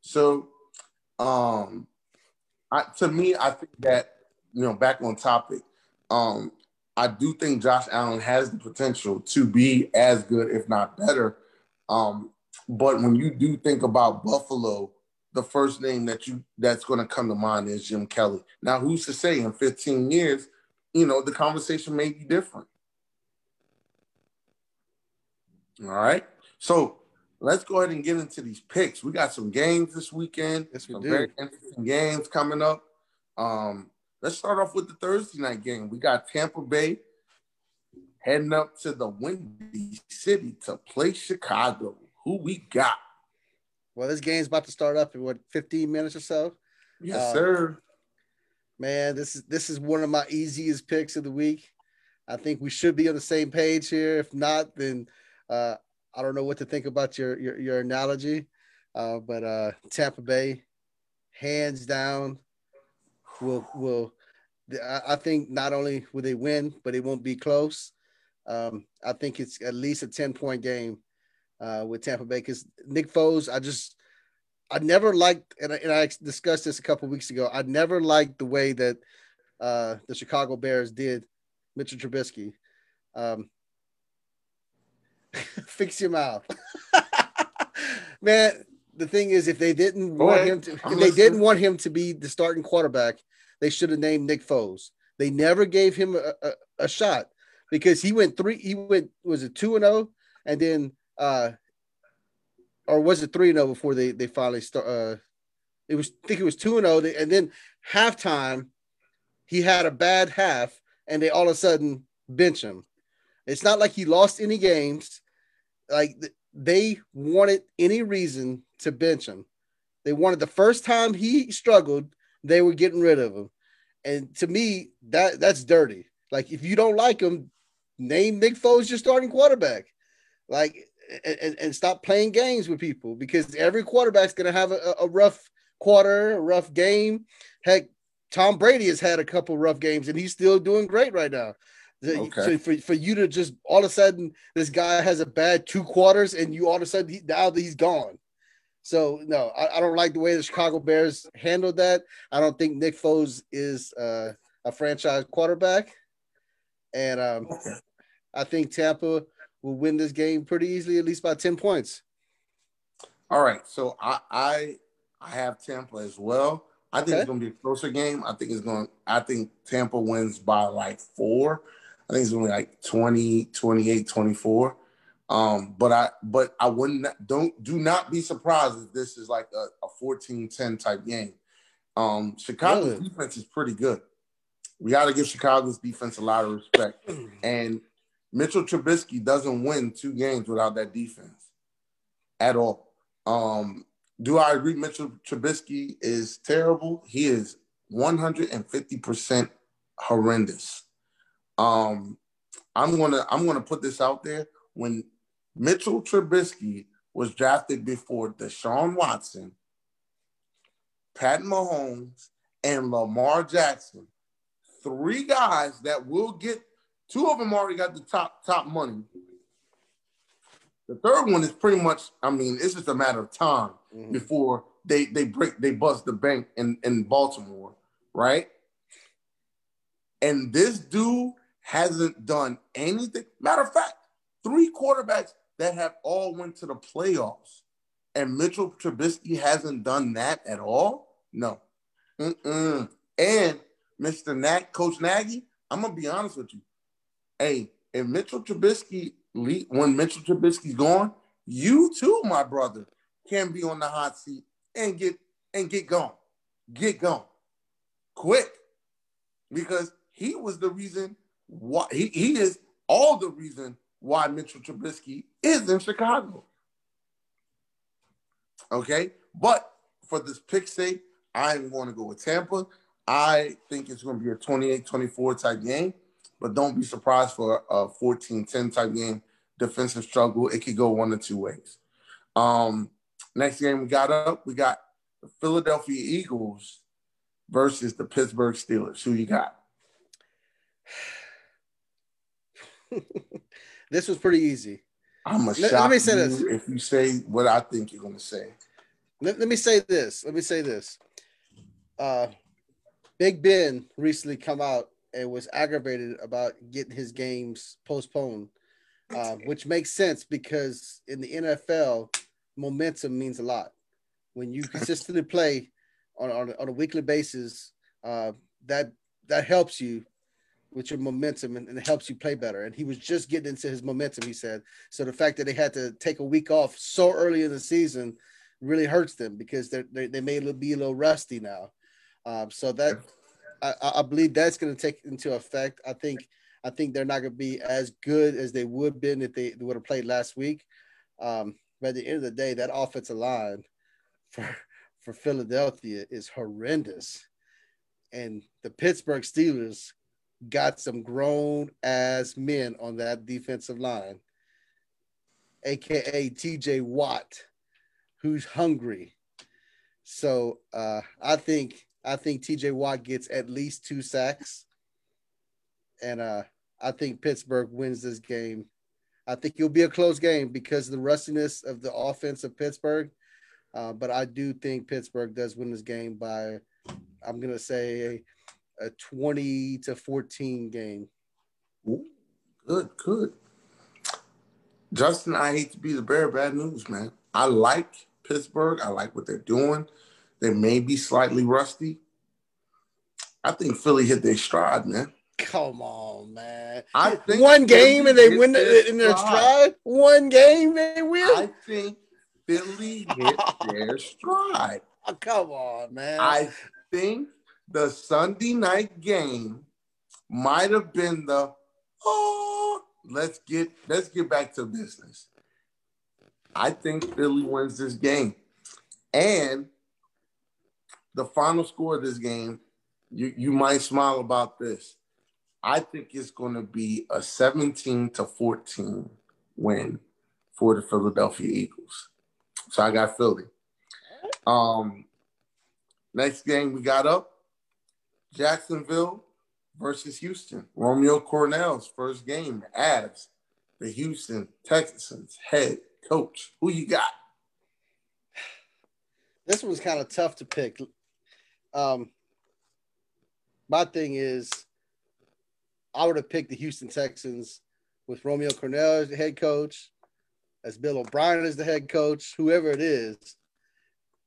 So, um, I, to me, I think that you know, back on topic, um, I do think Josh Allen has the potential to be as good, if not better. Um, but when you do think about Buffalo, the first name that you that's going to come to mind is Jim Kelly. Now, who's to say in 15 years, you know, the conversation may be different. All right. So let's go ahead and get into these picks. We got some games this weekend. Yes, we some do. very interesting games coming up. Um, let's start off with the Thursday night game. We got Tampa Bay heading up to the Windy City to play Chicago. Who we got? Well, this game's about to start up in what 15 minutes or so. Yes, um, sir. Man, this is this is one of my easiest picks of the week. I think we should be on the same page here. If not, then uh, I don't know what to think about your your, your analogy. Uh, but uh, Tampa Bay, hands down, will will. I think not only will they win, but it won't be close. Um, I think it's at least a 10 point game uh, with Tampa Bay because Nick Foles, I just, I never liked, and I, and I discussed this a couple weeks ago. I never liked the way that uh, the Chicago Bears did Mitchell Trubisky. Um, fix your mouth, man. The thing is, if they didn't Go want him to, if I'm they listening. didn't want him to be the starting quarterback, they should have named Nick Foles. They never gave him a, a, a shot because he went three. He went was it two and zero, oh? and then uh, or was it three and zero oh before they they finally start? Uh, it was I think it was two and zero, oh, and then halftime he had a bad half, and they all of a sudden bench him. It's not like he lost any games. Like they wanted any reason to bench him. They wanted the first time he struggled, they were getting rid of him. And to me, that that's dirty. Like if you don't like him, name Nick Foles your starting quarterback. Like and, and stop playing games with people because every quarterback's gonna have a, a rough quarter, a rough game. Heck, Tom Brady has had a couple rough games and he's still doing great right now. Okay. So for, for you to just all of a sudden this guy has a bad two quarters and you all of a sudden he, now he's gone. So no, I, I, don't like the way the Chicago Bears handled that. I don't think Nick Foles is uh, a franchise quarterback, and um, okay. I think Tampa will win this game pretty easily, at least by 10 points. All right. So I I, I have Tampa as well. I think okay. it's gonna be a closer game. I think it's going I think Tampa wins by like four. I think it's only like 20, 28, 24. Um, but I but I wouldn't don't do not be surprised if this is like a, a 14-10 type game. Um, Chicago's really? defense is pretty good. We got to give Chicago's defense a lot of respect. and Mitchell Trubisky doesn't win two games without that defense at all. Um, do I agree Mitchell Trubisky is terrible? He is 150% horrendous. Um, I'm gonna I'm gonna put this out there. When Mitchell Trubisky was drafted before Deshaun Watson, Pat Mahomes, and Lamar Jackson, three guys that will get Two of them already got the top top money. The third one is pretty much, I mean, it's just a matter of time mm-hmm. before they they break they bust the bank in, in Baltimore, right? And this dude hasn't done anything. Matter of fact, three quarterbacks that have all went to the playoffs, and Mitchell Trubisky hasn't done that at all. No, Mm-mm. and Mr. Nat, Coach Nagy, I'm gonna be honest with you hey, if Mitchell Trubisky, when Mitchell Trubisky's gone, you too, my brother, can be on the hot seat and get and get gone, get gone, quick, because he was the reason why he, he is all the reason why Mitchell Trubisky is in Chicago. Okay, but for this pick sake, I'm going to go with Tampa. I think it's going to be a 28-24 type game but don't be surprised for a 14-10 type game. Defensive struggle, it could go one of two ways. Um, next game we got up, we got the Philadelphia Eagles versus the Pittsburgh Steelers. Who you got? This was pretty easy. I'm a let, let me say this. if you say what I think you're gonna say. Let, let me say this. Let me say this. Uh, Big Ben recently come out and was aggravated about getting his games postponed, uh, which makes sense because in the NFL, momentum means a lot. When you consistently play on, on, on a weekly basis, uh, that that helps you with your momentum and, and, it helps you play better. And he was just getting into his momentum, he said. So the fact that they had to take a week off so early in the season really hurts them because they they may be a little rusty now. Um, so that I, I believe that's going to take into effect. I think I think they're not going to be as good as they would have been if they, would have played last week. Um, but at the end of the day, that offensive line for for Philadelphia is horrendous, and the Pittsburgh Steelers got some grown ass men on that defensive line, aka TJ Watt, who's hungry. So uh, I think I think TJ Watt gets at least two sacks. And uh, I think Pittsburgh wins this game. I think it'll be a close game because the rustiness of the offense of Pittsburgh. Uh, but I do think Pittsburgh does win this game by, I'm to say, a, a 20 to 14 game. Ooh, good, good. Justin, I hate to be the bearer of bad news, man. I like Pittsburgh. I like what they're doing. They may be slightly rusty. I think Philly hit their stride, man. Come on, man. I think one game and they win in their stride. One game they win. I think Philly hit their stride. Oh, come on, man. I think the Sunday night game might have been the oh let's get let's get back to business. I think Philly wins this game. And the final score of this game, you, you might smile about this. I think it's going to be a 17 to 14 win for the Philadelphia Eagles. So I got Philly. Um, next game we got up Jacksonville versus Houston. Romeo Crennel's first game as the Houston Texans head coach. Who you got? This was kind of tough to pick. Um, my thing is, I would have picked the Houston Texans with Romeo Crennel as the head coach, as Bill O'Brien as the head coach, whoever it is.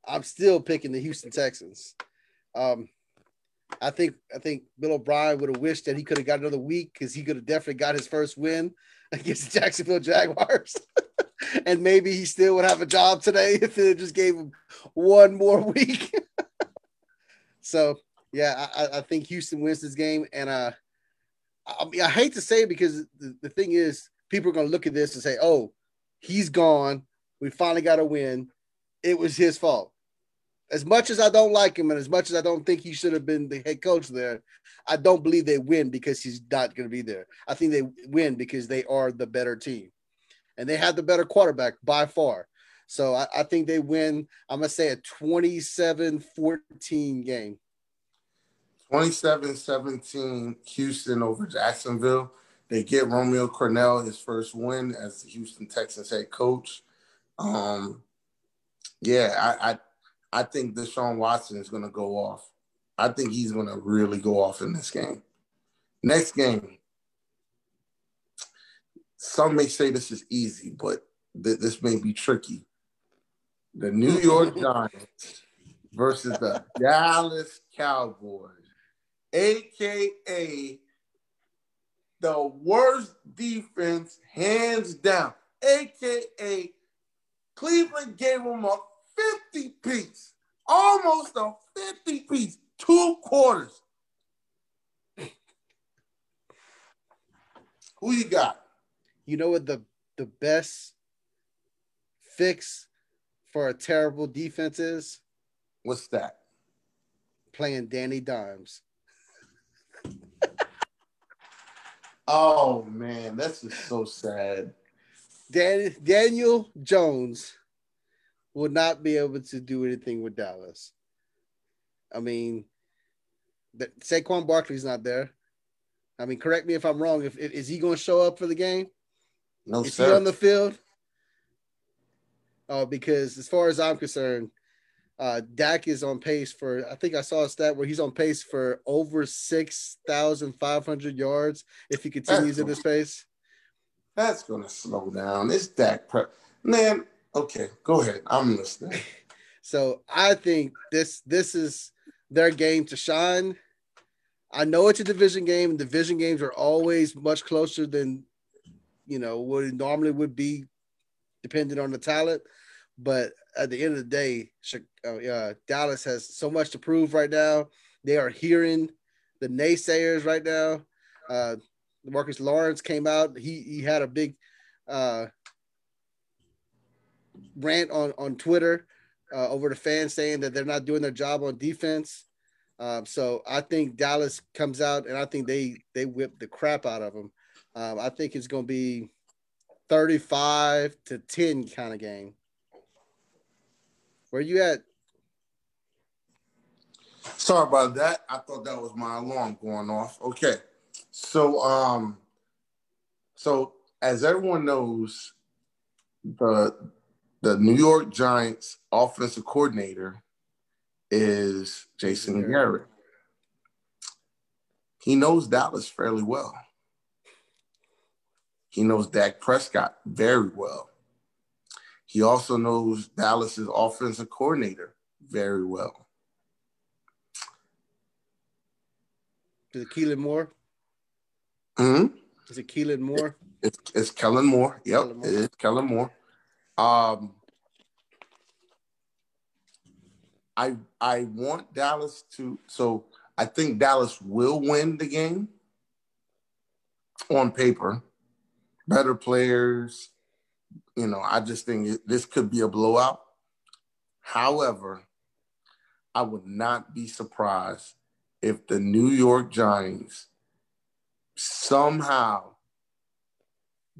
I'm still picking the Houston Texans. Um, I think I think Bill O'Brien would have wished that he could have got another week because he could have definitely got his first win against the Jacksonville Jaguars. and maybe he still would have a job today if they just gave him one more week. So yeah, I, I think Houston wins this game, and uh, I, I hate to say it because the, the thing is, people are going to look at this and say, "Oh, he's gone. We finally got a win. It was his fault." As much as I don't like him, and as much as I don't think he should have been the head coach there, I don't believe they win because he's not going to be there. I think they win because they are the better team, and they have the better quarterback by far. So I, I think they win. I'm going to say a 27 14 game. 27 17 Houston over Jacksonville. They get Romeo Crennel his first win as the Houston Texans head coach. Um, yeah, I, I I think Deshaun Watson is going to go off. I think he's going to really go off in this game. Next game. Some may say this is easy, but th- this may be tricky the New York Giants versus the Dallas Cowboys, aka the worst defense hands down, aka Cleveland gave them a 50 piece, almost a 50 piece, two quarters. Who you got? You know what the the best fix for a terrible defense is? What's that? Playing Danny Dimes. oh man, that's just so sad. Dan- Daniel Jones will not be able to do anything with Dallas. I mean, the, Saquon Barkley's not there. I mean, correct me if I'm wrong. If, if is he going to show up for the game? No, Is sir. he on the field? Oh, because as far as I'm concerned, uh, Dak is on pace for. I think I saw a stat where he's on pace for over six thousand five hundred yards if he continues at this pace. That's gonna slow down. It's Dak prep, man. Okay, go ahead. I'm listening. so I think this this is their game to shine. I know it's a division game. Division games are always much closer than you know what it normally would be, depending on the talent. But at the end of the day, uh, Dallas has so much to prove right now. They are hearing the naysayers right now. Uh, Marcus Lawrence came out. He he had a big uh, rant on on Twitter uh, over the fans saying that they're not doing their job on defense. Um, so I think Dallas comes out and I think they they whip the crap out of them. Um, I think it's going to be 35 to 10 kind of game. Where you at? Sorry about that. I thought that was my alarm going off. Okay. So um so as everyone knows, the the New York Giants offensive coordinator is Jason Garrett. He knows Dallas fairly well. He knows Dak Prescott very well. He also knows Dallas's offensive coordinator very well. Is it Keelan Moore? Hmm. Is it Keelan Moore? It's, it's Kellen Moore. Yep, Kellen Moore. it is Kellen Moore. Um, I I want Dallas to so I think Dallas will win the game on paper. Better players, you know, I just think this could be a blowout. However, I would not be surprised if the New York Giants somehow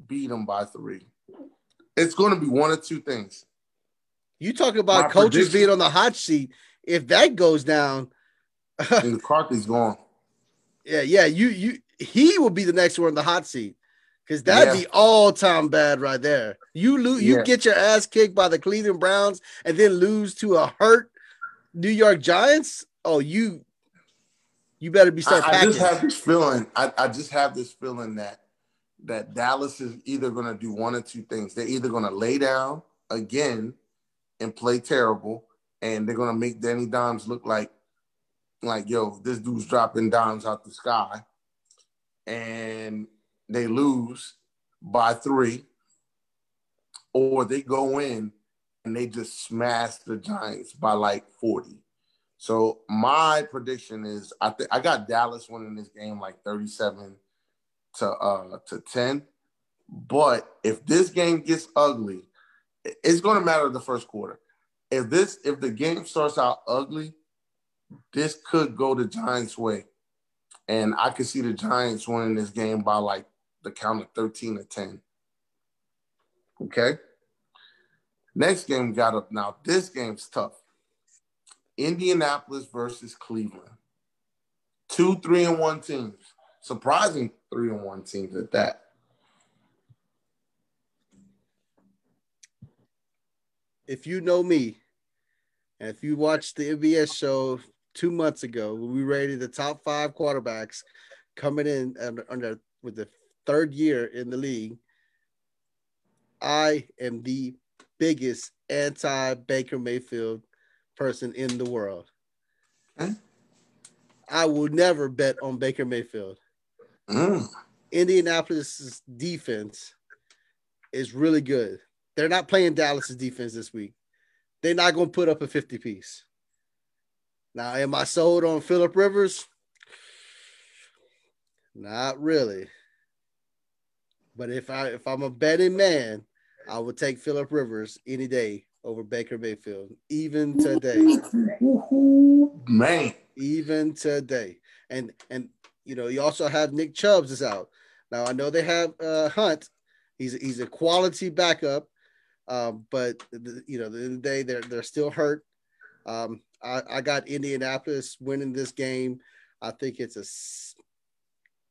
beat them by three. It's going to be one of two things. You talk about My coaches being on the hot seat. If that goes down, McCarthy's gone. Yeah, yeah. You you he will be the next one on the hot seat because that'd yeah. be all time bad right there. You lose, you get your ass kicked by the Cleveland Browns and then lose to a hurt New York Giants. Oh, you you better be start. I, I just have this feeling. I, I just have this feeling that that Dallas is either going to do one or two things. They're either going to lay down again and play terrible, and they're going to make Danny Dimes look like like yo, this dude's dropping dimes out the sky, and they lose by three, or they go in and they just smash the Giants by like 40. So my prediction is I think I got Dallas winning this game like 37 to uh to 10. But if this game gets ugly, it's going to matter the first quarter. If this if the game starts out ugly, this could go the Giants' way. And I could see the Giants winning this game by like the count of 13 to 10. Okay. Next game got up now. This game's tough. Indianapolis versus Cleveland. Two three and one teams. Surprising three and one teams at that. If you know me, and if you watched the NBS show two months ago, we rated the top five quarterbacks coming in under, under with the third year in the league, I am the biggest anti Baker Mayfield person in the world. Okay. I will never bet on Baker Mayfield. Mm. Indianapolis' defense is really good. They're not playing Dallas's defense this week. They're not going to put up a 50 piece. Now, am I sold on Philip Rivers? Not really. But if I if I'm a betting man, I would take Philip Rivers any day over Baker Mayfield, even today. Man, even today. And and you know, you also have Nick Chubbs is out. Now I know they have uh, Hunt. He's he's a quality backup, um, but the, you know, the, the day they're they're still hurt. Um, I, I got Indianapolis winning this game. I think it's a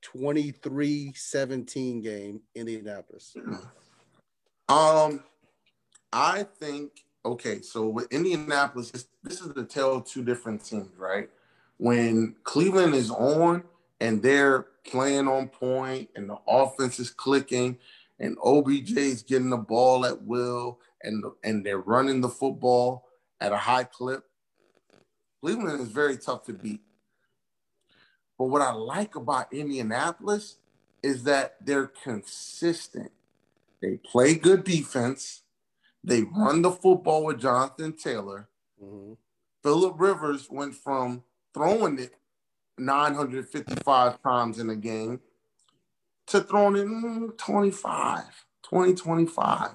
23 17 game, Indianapolis. Um, I think okay. So with Indianapolis, this, this is the tale of two different teams, right? When Cleveland is on and they're playing on point, and the offense is clicking, and OBJ is getting the ball at will, and and they're running the football at a high clip. Cleveland is very tough to beat. But what I like about Indianapolis is that they're consistent. They play good defense. They run the football with Jonathan Taylor. Mm-hmm. Philip Rivers went from throwing it 955 times in a game to throwing in 25, 20, 25.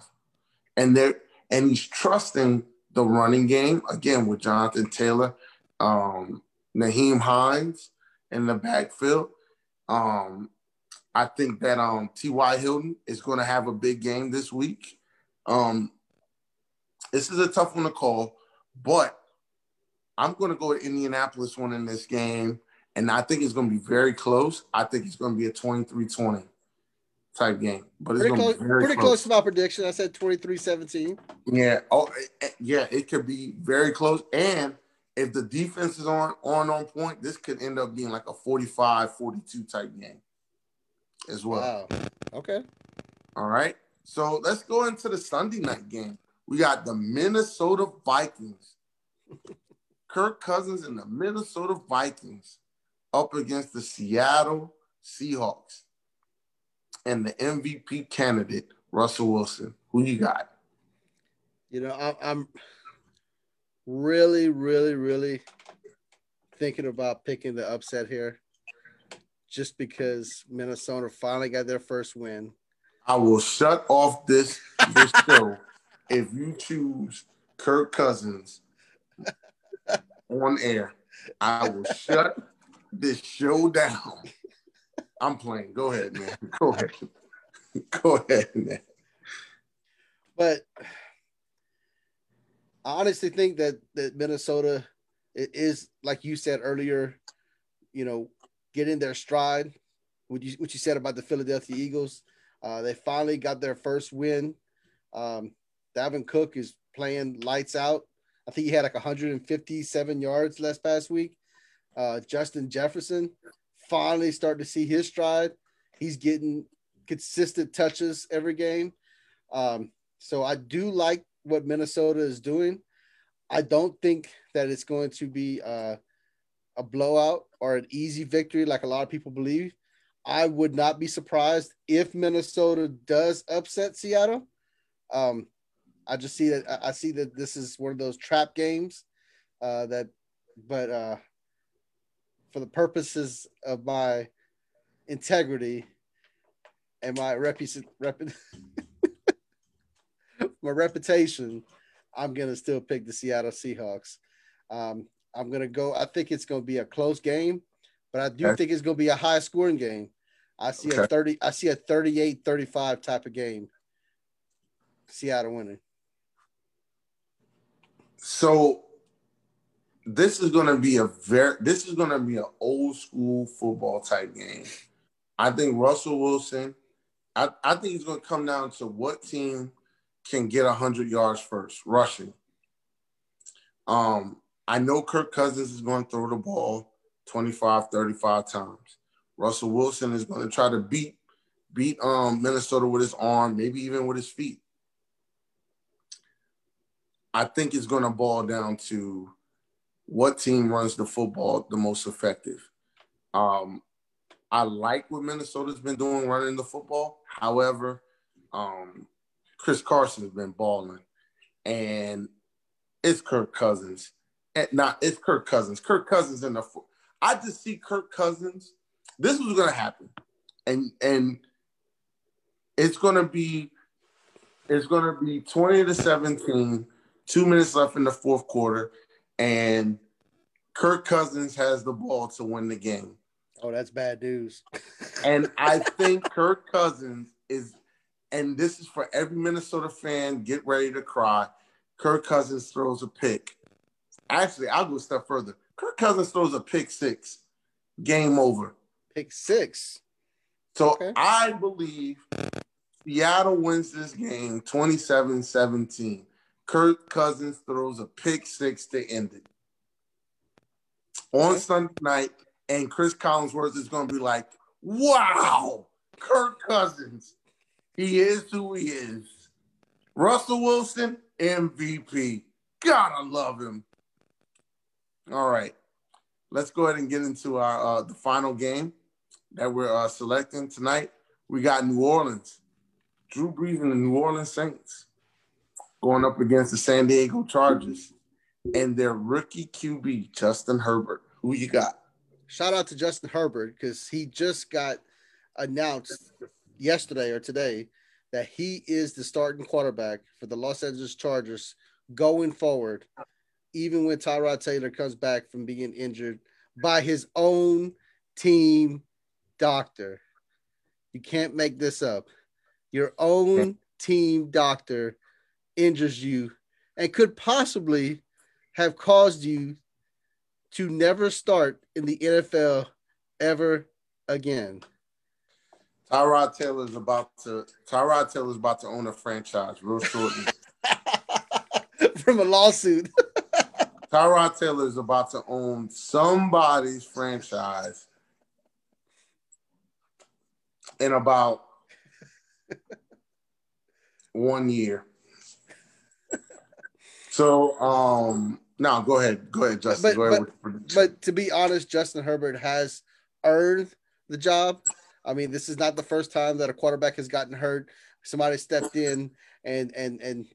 And they and he's trusting the running game again with Jonathan Taylor, um, Nyheim Hines in the backfield. Um, I think that um, T.Y. Hilton is going to have a big game this week. Um, this is a tough one to call, but I'm going to go to Indianapolis winning this game, and I think it's going to be very close. I think it's going to be a 23-20 type game. But it's pretty, close, pretty close. close. to my prediction. I said 23-17. Yeah. Oh, eh, eh, yeah. It could be very close. And if the defense is on on on point, this could end up being like a 45-42 type game as well. Wow. Okay. All right. So let's go into the Sunday night game. We got the Minnesota Vikings. Kirk Cousins and the Minnesota Vikings up against the Seattle Seahawks and the MVP candidate, Russell Wilson. Who you got? You know, I'm really, really, really thinking about picking the upset here just because Minnesota finally got their first win. I will shut off this, this show if you choose Kirk Cousins on air. I will shut this show down. I'm playing. Go ahead, man. Go ahead. Go ahead, man. But I honestly think that that Minnesota is, like you said earlier, you know, getting their stride. What you what you said about the Philadelphia Eagles, uh, they finally got their first win. Um, Dalvin Cook is playing lights out. I think he had like 157 yards last past week. Uh, Justin Jefferson finally starting to see his stride. He's getting consistent touches every game. Um, so I do like what Minnesota is doing. I don't think that it's going to be uh, a blowout or an easy victory like a lot of people believe. I would not be surprised if Minnesota does upset Seattle. Um, I just see that I see that this is one of those trap games uh, that, but uh, for the purposes of my integrity and my repu- rep- my reputation, I'm gonna still pick the Seattle Seahawks. Um, I'm gonna go. I think it's gonna be a close game, but I do okay. think it's gonna be a high scoring game. I see okay. a 30, I see a 38 35 type of game. Seattle winning. So this is going to be a very this is going to be an old school football type game. I think Russell Wilson. I, I think it's going to come down to what team can get 100 yards first rushing. Um, I know Kirk Cousins is going to throw the ball 25, 35 times. Russell Wilson is going to try to beat beat um, Minnesota with his arm, maybe even with his feet. I think it's going to ball down to what team runs the football the most effective. Um, I like what Minnesota's been doing running the football. However, um, Chris Carson has been balling, and it's Kirk Cousins and not it's Kirk Cousins. Kirk Cousins in the. I just see Kirk Cousins. This was going to happen, and and it's going to be it's going to be twenty to seventeen. Two minutes left in the fourth quarter, and Kirk Cousins has the ball to win the game. Oh, that's bad news. and I think Kirk Cousins is, and this is for every Minnesota fan, get ready to cry. Kirk Cousins throws a pick Actually, I'll go a step further. Kirk Cousins throws a pick six. Game over. Pick six. So okay. I believe Seattle wins this game 27 17. Kirk Cousins throws a pick six to end it. On Sunday night, and Cris Collinsworth is going to be like, wow, Kirk Cousins. He is who he is. Russell Wilson, MVP. Gotta love him. All right. Let's go ahead and get into our uh, the final game that we're uh, selecting tonight. We got New Orleans. Drew Brees and the New Orleans Saints going up against the San Diego Chargers and their rookie QB, Justin Herbert. Who you got? Shout out to Justin Herbert because he just got announced yesterday or today that he is the starting quarterback for the Los Angeles Chargers going forward, even when Tyrod Taylor comes back from being injured by his own team doctor. You can't make this up. Your own team doctor injures you and could possibly have caused you to never start in the NFL ever again. Tyrod Taylor is about to Tyrod Taylor is about to own a franchise real shortly. From a lawsuit. Tyrod Taylor is about to own somebody's franchise in about one year. So um no, go ahead. Go ahead, Justin. But, ahead but, but to be honest, Justin Herbert has earned the job. I mean, this is not the first time that a quarterback has gotten hurt. Somebody stepped in and and and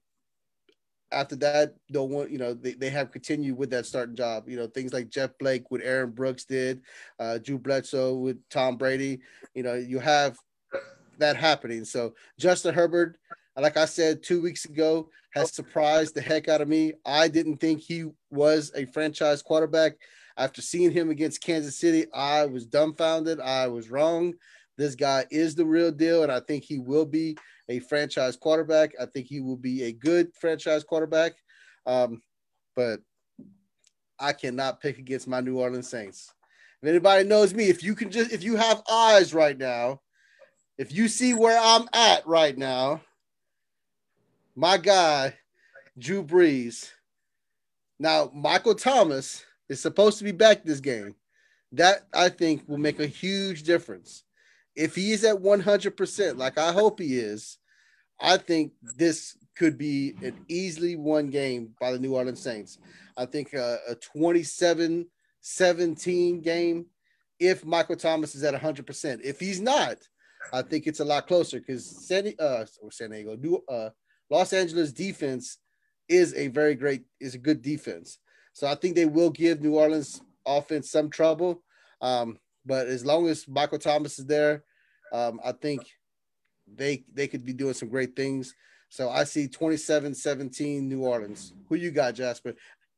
after that, no want you know, they, they have continued with that starting job. You know, things like Jeff Blake with Aaron Brooks did, uh, Drew Bledsoe with Tom Brady. You know, you have that happening. So Justin Herbert, like I said two weeks ago, has surprised the heck out of me. I didn't think he was a franchise quarterback. After seeing him against Kansas City, I was dumbfounded. I was wrong. This guy is the real deal, and I think he will be a franchise quarterback. I think he will be a good franchise quarterback. Um, but I cannot pick against my New Orleans Saints. If anybody knows me, if you can just if you have eyes right now, if you see where I'm at right now, my guy, Drew Brees. Now, Michael Thomas is supposed to be back this game. That I think will make a huge difference. If he is at 100%, like I hope he is, I think this could be an easily won game by the New Orleans Saints. I think a, a 27 17 game if Michael Thomas is at 100%. If he's not, I think it's a lot closer because San, uh, San Diego, New, uh, Los Angeles defense is a very great, is a good defense. So I think they will give New Orleans offense some trouble. Um, but as long as Michael Thomas is there, um, I think they they could be doing some great things. So I see 27-17 New Orleans. Who you got, Jasper?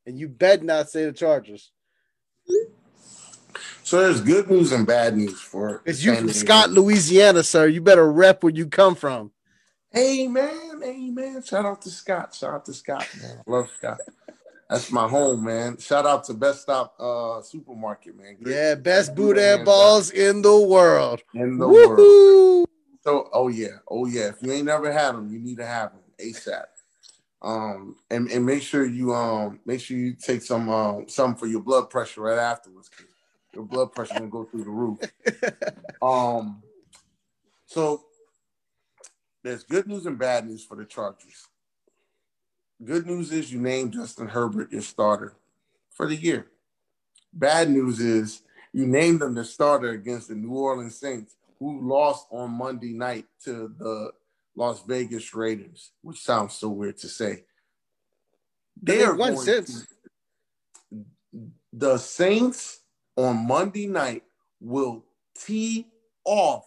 And you bet not say the Chargers. So there's good news and bad news for. It's you from Scott, Louisiana, sir. You better rep where you come from. Hey Amen. Shout out to Scott. Shout out to Scott, man. love Scott. That's my home, man. Shout out to Best Stop uh, Supermarket, man. Great. Yeah, best boudin balls in the world. In the Woo-hoo! world. So, oh yeah, oh yeah. If you ain't never had them, you need to have them ASAP. Um, and, and make sure you um make sure you take some um some for your blood pressure right afterwards. Your blood pressure gonna go through the roof. um, so there's good news and bad news for the Chargers. Good news is you named Justin Herbert your starter for the year. Bad news is you named him the starter against the New Orleans Saints, who lost on Monday night to the Las Vegas Raiders, which sounds so weird to say. They are one since the Saints on Monday night will tee off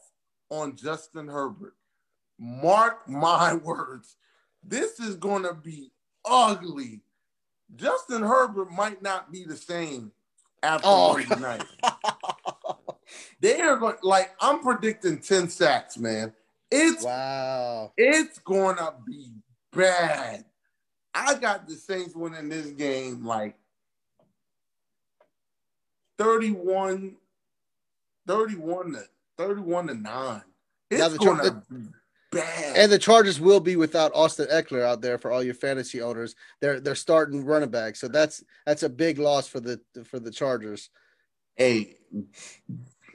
on Justin Herbert. Mark my words. This is going to be ugly. Justin Herbert might not be the same after oh. Monday night. they are going like I'm predicting 10 sacks, man. It's wow. It's gonna be bad. I got the Saints winning this game like 31 31 to 31 to 9. It's gonna be bad. And the Chargers will be without Austin Ekeler out there for all your fantasy owners. They're they're starting running back, so that's that's a big loss for the for the Chargers. Hey,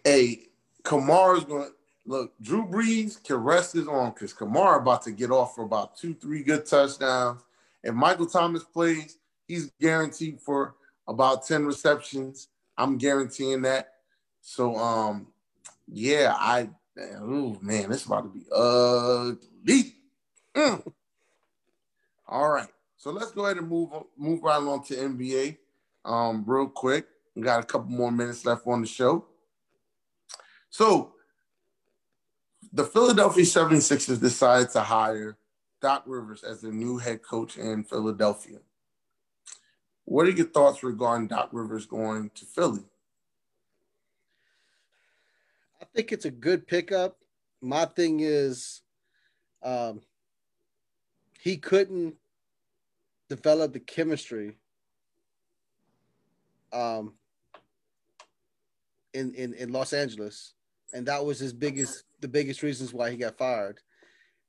hey, Kamara's going to look. Drew Brees can rest his arm because Kamara about to get off for about two, three good touchdowns. If Michael Thomas plays, he's guaranteed for about ten receptions. I'm guaranteeing that. So, um, yeah, I oh man, this is about to be ugly. Mm. All right, so let's go ahead and move move right along to NBA, um, real quick. We got a couple more minutes left on the show. So, the Philadelphia 76ers decided to hire Doc Rivers as the new head coach in Philadelphia. What are your thoughts regarding Doc Rivers going to Philly? I think it's a good pickup. My thing is, um, he couldn't develop the chemistry um, in, in in Los Angeles, and that was his biggest the biggest reasons why he got fired.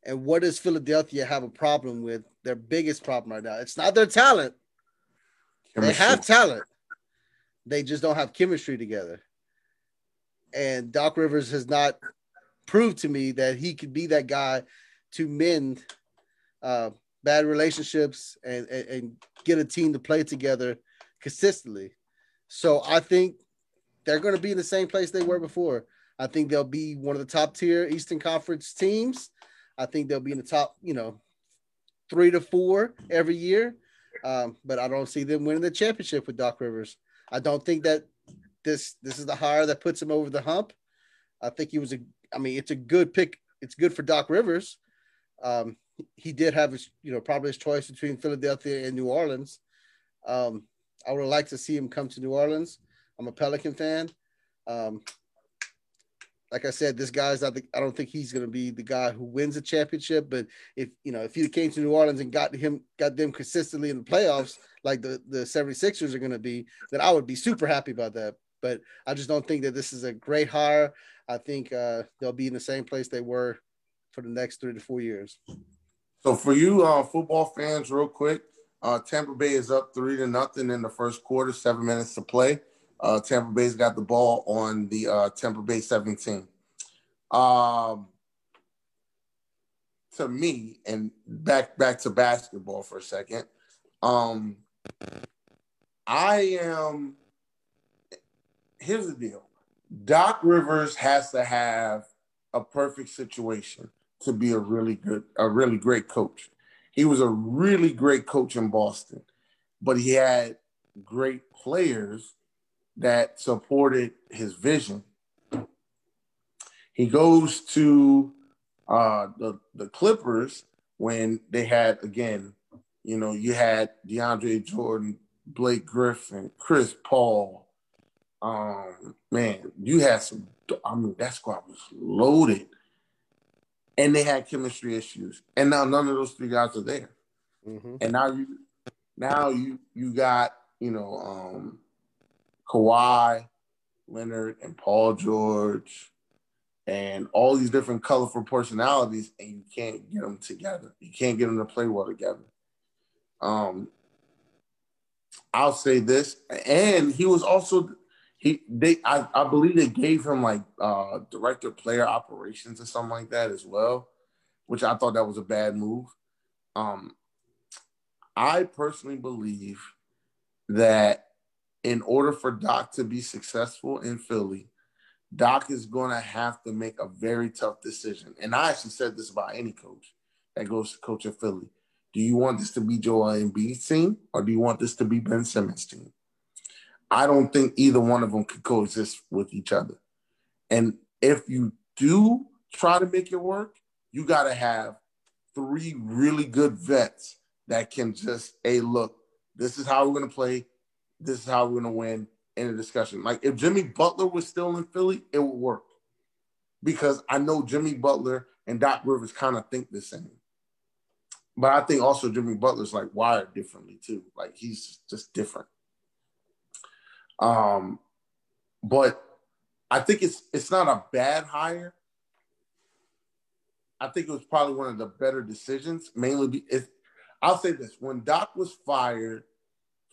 And what does Philadelphia have a problem with? Their biggest problem right now. It's not their talent. Chemistry. They have talent. They just don't have chemistry together and Doc Rivers has not proved to me that he could be that guy to mend uh, bad relationships and, and, and get a team to play together consistently. So I think they're going to be in the same place they were before. I think they'll be one of the top tier Eastern Conference teams. I think they'll be in the top, you know, three to four every year. Um, but I don't see them winning the championship with Doc Rivers. I don't think that this this is the hire that puts him over the hump. I think he was a. I mean, it's a good pick. It's good for Doc Rivers. Um, he did have his, you know, probably his choice between Philadelphia and New Orleans. Um, I would liked to see him come to New Orleans. I'm a Pelican fan. Um, like I said, this guy's not. The, I don't think he's going to be the guy who wins a championship. But if you know, if he came to New Orleans and got him, got them consistently in the playoffs, like the the 76ers are going to be, then I would be super happy about that but I just don't think that this is a great hire. I think uh, they'll be in the same place they were for the next three to four years. So for you uh, football fans, real quick, uh, Tampa Bay is up three to nothing in the first quarter, seven minutes to play. Uh, Tampa Bay's got the ball on the uh, Tampa Bay 17. Um, to me, and back back to basketball for a second. Um, I am here's the deal Doc Rivers has to have a perfect situation to be a really good, a really great coach. He was a really great coach in Boston, but he had great players that supported his vision. He goes to uh, the the Clippers when they had again, you know, you had DeAndre Jordan, Blake Griffin, Chris Paul, um, man, you had some. I mean, that squad was loaded, and they had chemistry issues. And now none of those three guys are there. Mm-hmm. And now you, now you you got you know um, Kawhi, Leonard, and Paul George, and all these different colorful personalities, and you can't get them together. You can't get them to play well together. Um, I'll say this, and he was also he they I, I believe they gave him like uh director player operations or something like that as well, which I thought that was a bad move. Um I personally believe that in order for Doc to be successful in Philly, Doc is going to have to make a very tough decision. And I actually said this about any coach that goes to coach in Philly. Do you want this to be Joel Embiid's team or do you want this to be Ben Simmons' team? I don't think either one of them could coexist with each other. And if you do try to make it work, you got to have three really good vets that can just, hey, look, this is how we're going to play. This is how we're going to win in a discussion. Like if Jimmy Butler was still in Philly, it would work because I know Jimmy Butler and Doc Rivers kind of think the same. But I think also Jimmy Butler's like wired differently too. Like he's just different. Um, but I think it's it's not a bad hire. I think it was probably one of the better decisions. Mainly, be, if I'll say this: when Doc was fired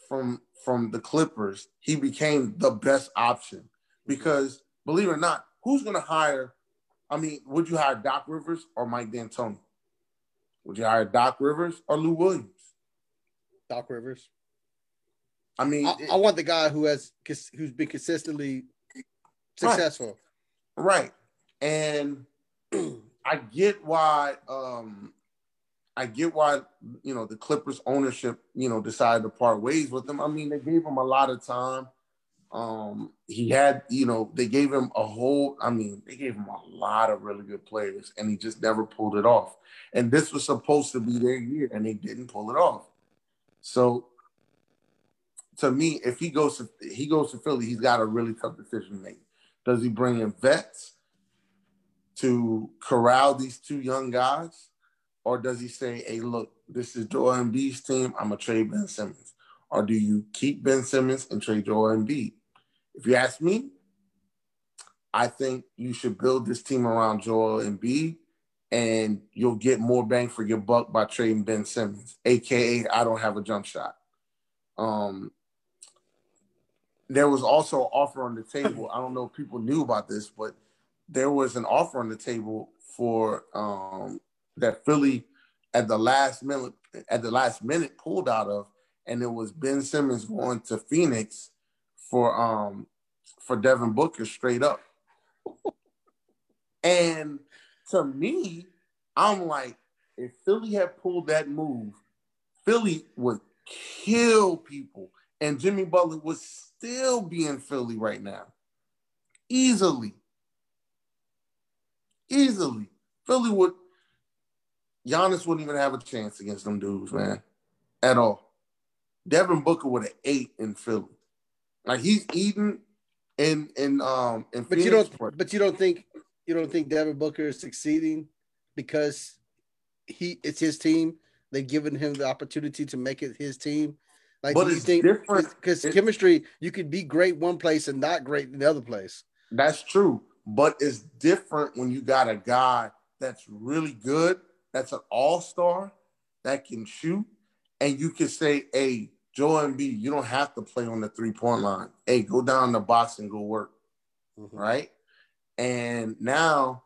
from from the Clippers, he became the best option because, believe it or not, who's going to hire? I mean, would you hire Doc Rivers or Mike D'Antoni? Would you hire Doc Rivers or Lou Williams? Doc Rivers. I mean, I, I want the guy who has who's been consistently successful. Right. right. And I get why um I get why you know the Clippers ownership, you know, decided to part ways with him. I mean, they gave him a lot of time. Um, he had, you know, they gave him a whole, I mean, they gave him a lot of really good players, and he just never pulled it off. And this was supposed to be their year, and they didn't pull it off. So to me, if he goes to he goes to Philly, he's got a really tough decision to make. Does he bring in vets to corral these two young guys? Or does he say, hey, look, this is Joel Embiid's team. I'm to trade Ben Simmons. Or do you keep Ben Simmons and trade Joel Embiid? If you ask me, I think you should build this team around Joel Embiid and you'll get more bang for your buck by trading Ben Simmons, aka I don't have a jump shot. Um, there was also an offer on the table. I don't know if people knew about this, but there was an offer on the table for um, that Philly at the last minute at the last minute pulled out of, and it was Ben Simmons going to Phoenix for um for Devin Booker straight up. and to me, I'm like, if Philly had pulled that move, Philly would kill people, and Jimmy Butler would still be in Philly right now, easily, easily. Philly would. Giannis wouldn't even have a chance against them dudes, man, at all. Devin Booker would have ate in Philly, like he's eating in in um. In but Phoenix, you don't. But you don't think you don't think Devin Booker is succeeding because he it's his team. They've given him the opportunity to make it his team. Like, but do you think because chemistry, you could be great one place and not great in the other place. That's true, but it's different when you got a guy that's really good, that's an all star, that can shoot, and you can say, "Hey, Joel Embiid, you don't have to play on the three point line. Hey, go down the box and go work." Mm-hmm. Right, and now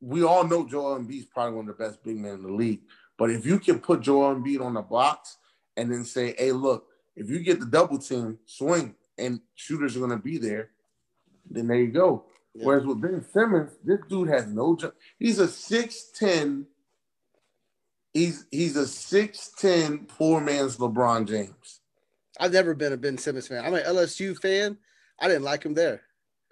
we all know Joel Embiid is probably one of the best big men in the league. But if you can put Joel Embiid on the box and then say, hey, look, if you get the double team, swing, and shooters are going to be there, then there you go. Yeah. Whereas with Ben Simmons, this dude has no jump. He's a 6'10. He's he's a 6'10 poor man's LeBron James. I've never been a Ben Simmons fan. I'm an LSU fan. I didn't like him there.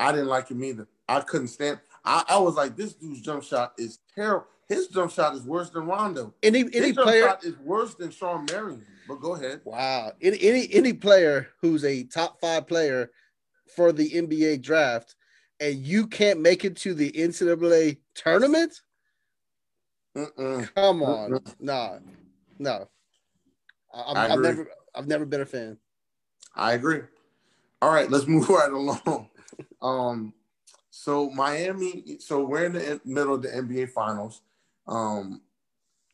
I didn't like him either. I couldn't stand. I, I was like, this dude's jump shot is terrible. His jump shot is worse than Rondo. Any any His player shot is worse than Shawn Marion. But go ahead. Wow. Any any any player who's a top five player for the NBA draft, and you can't make it to the NCAA tournament. Come on, Mm-mm. nah, no. I, have never I've never been a fan. I agree. All right, let's move right along. um, so Miami, so we're in the middle of the NBA Finals. Um,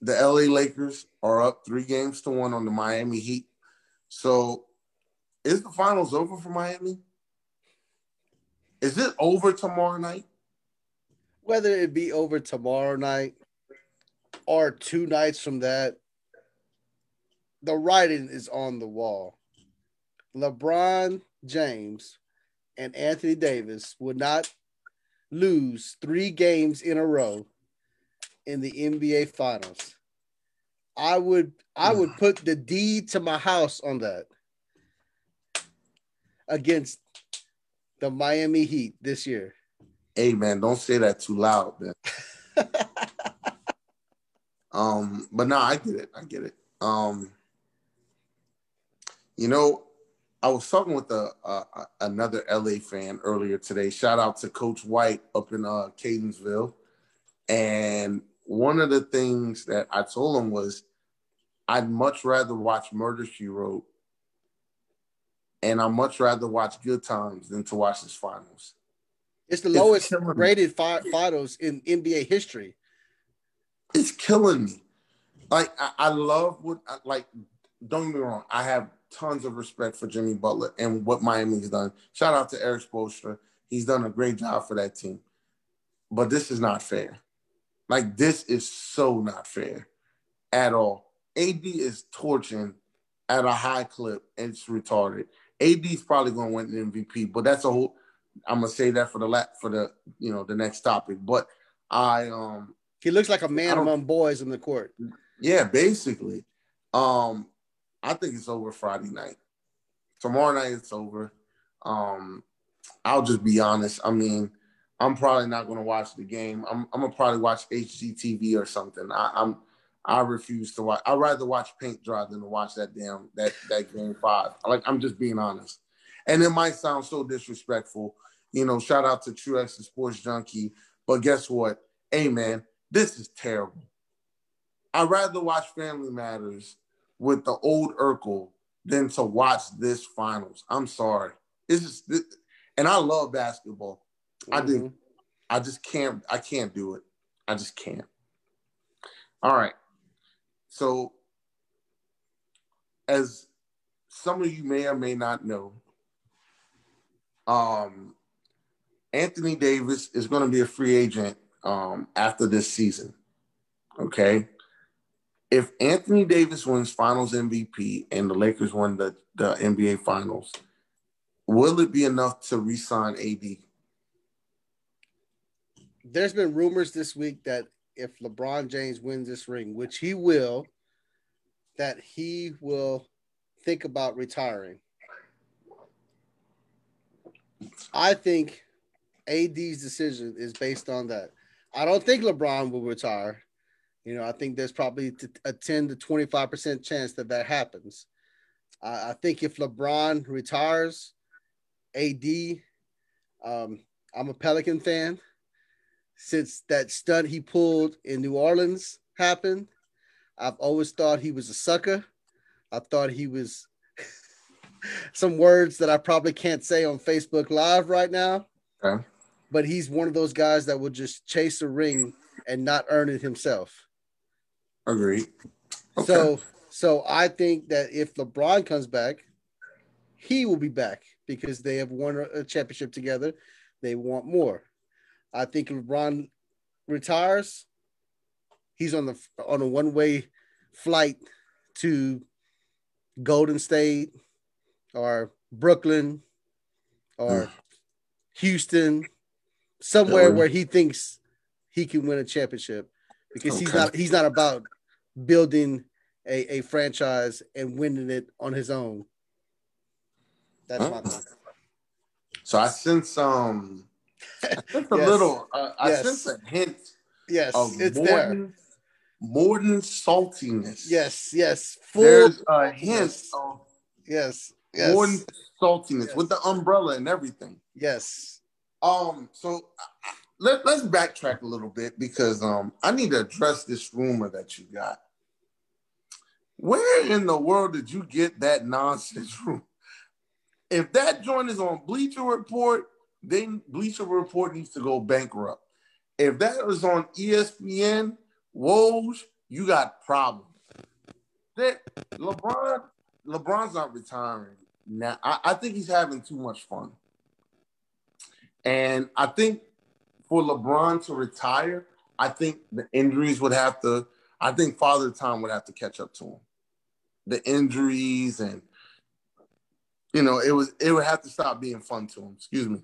the LA Lakers are up three games to one on the Miami Heat. So is the finals over for Miami? Is it over tomorrow night? Whether it be over tomorrow night or two nights from that, the writing is on the wall. LeBron James and Anthony Davis would not lose three games in a row in the NBA finals. I would I would put the deed to my house on that against the Miami Heat this year. Hey man, don't say that too loud, man. um, but no, I get it. I get it. Um, you know, I was talking with a, a, another LA fan earlier today. Shout out to Coach White up in uh, Catonsville. And one of the things that I told him was, I'd much rather watch Murder She Wrote, and I'd much rather watch Good Times than to watch this finals. It's the it's lowest rated fi- finals in NBA history. it's killing me. Like I, I love what like. Don't get me wrong. I have tons of respect for Jimmy Butler and what Miami's done. Shout out to Erik Spoelstra. He's done a great job for that team. But this is not fair. Like this is so not fair at all. AD is torching at a high clip and it's retarded. AD's probably going to win the MVP, but that's a whole. I'm gonna say that for the la- for the you know the next topic. But I um he looks like a man among boys in the court. Yeah, basically. Um, I think it's over Friday night. Tomorrow night it's over. Um, I'll just be honest. I mean, I'm probably not going to watch the game. I'm, I'm gonna probably watch HGTV or something. I, I'm I refuse to watch. I'd rather watch paint dry than to watch that damn that that game five. Like I'm just being honest. And it might sound so disrespectful. You know, shout out to Truex and Sports Junkie. But guess what? Hey man, this is terrible. I'd rather watch Family Matters with the old Urkel than to watch this finals. I'm sorry. It's just and I love basketball. Mm-hmm. I do. Mm-hmm. I just can't I can't do it. I just can't. All right. So, as some of you may or may not know, um, Anthony Davis is going to be a free agent um, after this season. Okay. If Anthony Davis wins finals MVP and the Lakers win the, the NBA finals, will it be enough to re sign AD? There's been rumors this week that if LeBron James wins this ring, which he will, that he will think about retiring. I think AD's decision is based on that. I don't think LeBron will retire. You know, I think there's probably a 10 to 25% chance that that happens. I think if LeBron retires, AD, um, I'm a Pelican fan since that stunt he pulled in New Orleans happened. I've always thought he was a sucker. I thought he was some words that I probably can't say on Facebook Live right now. Okay. But he's one of those guys that will just chase a ring and not earn it himself. Agreed. Okay. So so I think that if LeBron comes back, he will be back because they have won a championship together. They want more. I think LeBron retires, he's on the on a one way flight to Golden State or Brooklyn or hmm. Houston, somewhere where he thinks he can win a championship because okay. he's not he's not about building a, a franchise and winning it on his own. That's huh? my thing. So I sense um I sense a yes. little uh, I sense a hint yes, of it's Morton, there. Morton saltiness. Yes, yes. Full, There's a hint yes. of yes, yes. Morton saltiness yes. with the umbrella and everything. Yes. Um. So let, let's backtrack a little bit because um I need to address this rumor that you got. Where in the world did you get that nonsense rumor? If that joint is on Bleacher Report, then Bleacher Report needs to go bankrupt. If that was on ESPN, Woj, you got problems. That LeBron, LeBron's not retiring now. I, I think he's having too much fun. And I think for LeBron to retire, I think the injuries would have to, I think Father Time would have to catch up to him. The injuries and you know, it was it would have to stop being fun to him. Excuse me.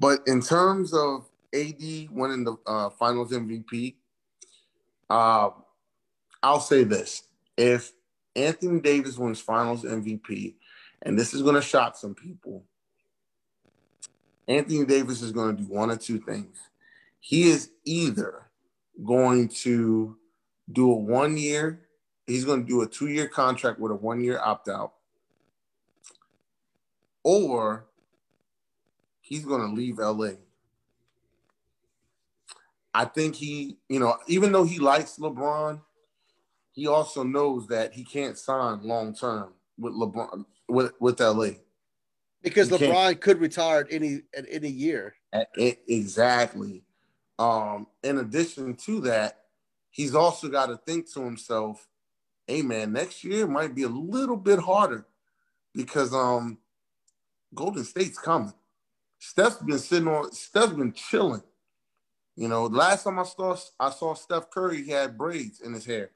But in terms of AD winning the uh, Finals MVP, uh, I'll say this: if Anthony Davis wins Finals MVP, and this is going to shock some people, Anthony Davis is going to do one or two things. He is either going to do a one year, he's going to do a two year contract with a one year opt out, or he's going to leave LA I think he, you know, even though he likes LeBron, he also knows that he can't sign long term with LeBron with with LA. Because he LeBron can't. could retire at any at any year. Exactly. Um, in addition to that, he's also got to think to himself, hey man, next year might be a little bit harder because um Golden State's coming. Steph's been sitting on Steph's been chilling. You know, last time I saw I saw Steph Curry, he had braids in his hair.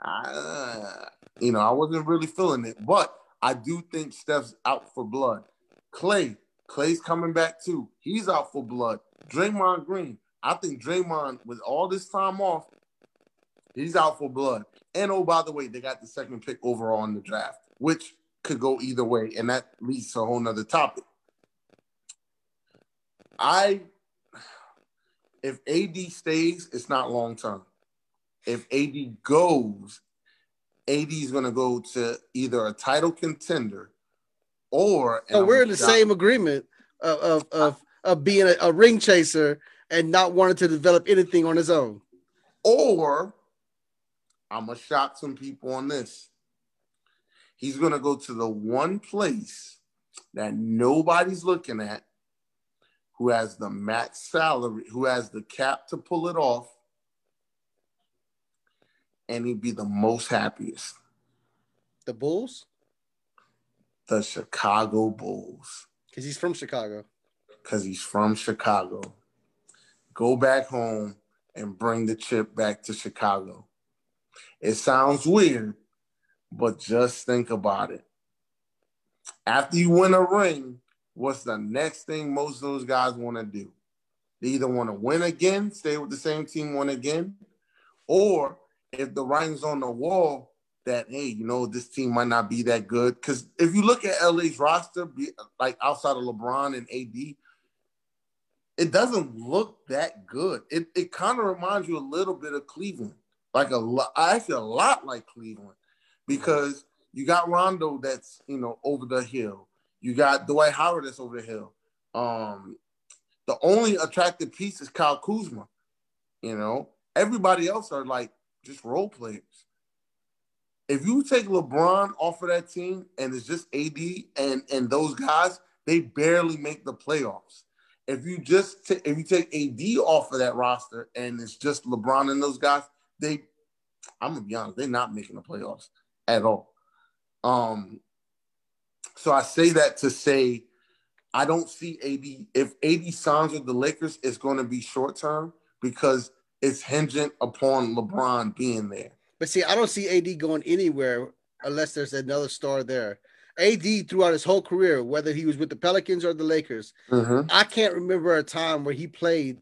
I, you know, I wasn't really feeling it, but I do think Steph's out for blood. Klay, Klay's coming back too. He's out for blood. Draymond Green, I think Draymond, with all this time off, he's out for blood. And oh, by the way, they got the second pick overall in the draft, which could go either way, and that leads to a whole nother topic. I, if AD stays, it's not long term. If AD goes, AD is going to go to either a title contender or. So we're in the same agreement of of of, of being a, a ring chaser and not wanting to develop anything on his own. Or I'm gonna shock some people on this. He's gonna go to the one place that nobody's looking at, who has the max salary, who has the cap to pull it off, and he'd be the most happiest. The Bulls? The Chicago Bulls. Because he's from Chicago. Because he's from Chicago. Go back home and bring the chip back to Chicago. It sounds weird, but just think about it. After you win a ring, what's the next thing most of those guys want to do? They either want to win again, stay with the same team, win again, or if the writing's on the wall that hey, you know, this team might not be that good. Because if you look at LA's roster, like outside of LeBron and AD, it doesn't look that good. It it kind of reminds you a little bit of Cleveland, like a lot, actually a lot like Cleveland, because you got Rondo that's you know over the hill. You got Dwight Howard that's over the hill. Um, the only attractive piece is Kyle Kuzma. You know, everybody else are like just role players. If you take LeBron off of that team and it's just AD and and those guys, they barely make the playoffs. If you just t- if you take AD off of that roster and it's just LeBron and those guys, they I'm gonna be honest, they're not making the playoffs at all. Um, so I say that to say I don't see AD if AD signs with the Lakers, it's going to be short term because it's hinging upon LeBron being there. But see, I don't see AD going anywhere unless there's another star there. AD throughout his whole career, whether he was with the Pelicans or the Lakers, mm-hmm. I can't remember a time where he played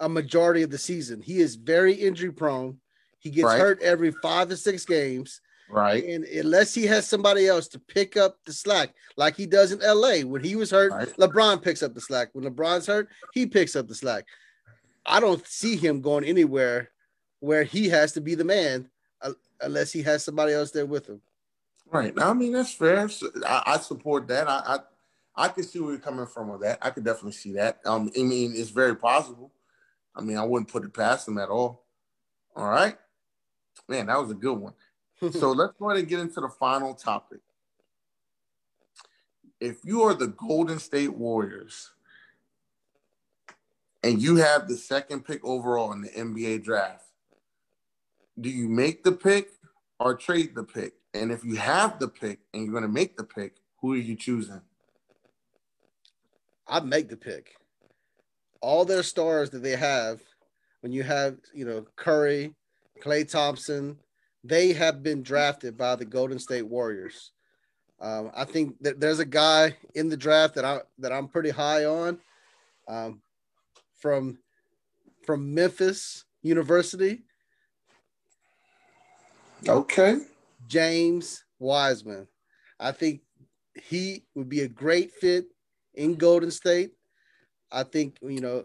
a majority of the season. He is very injury prone. He gets right. hurt every five to six games. Right. And unless he has somebody else to pick up the slack, like he does in LA, when he was hurt, right. LeBron picks up the slack. When LeBron's hurt, he picks up the slack. I don't see him going anywhere where he has to be the man uh, unless he has somebody else there with him. Right. I mean, that's fair. I, I support that. I, I I can see where you're coming from with that. I could definitely see that. Um, I mean, it's very possible. I mean, I wouldn't put it past him at all. All right. Man, that was a good one. So let's go ahead and get into the final topic. If you are the Golden State Warriors and you have the second pick overall in the NBA draft, do you make the pick or trade the pick? And if you have the pick and you're going to make the pick, who are you choosing? I'd make the pick. All their stars that they have, when you have, you know, Curry, Klay Thompson, they have been drafted by the Golden State Warriors. Um, I think that there's a guy in the draft that I that I'm pretty high on, um, from from Memphis University. Okay. James Wiseman. I think he would be a great fit in Golden State. I think, you know,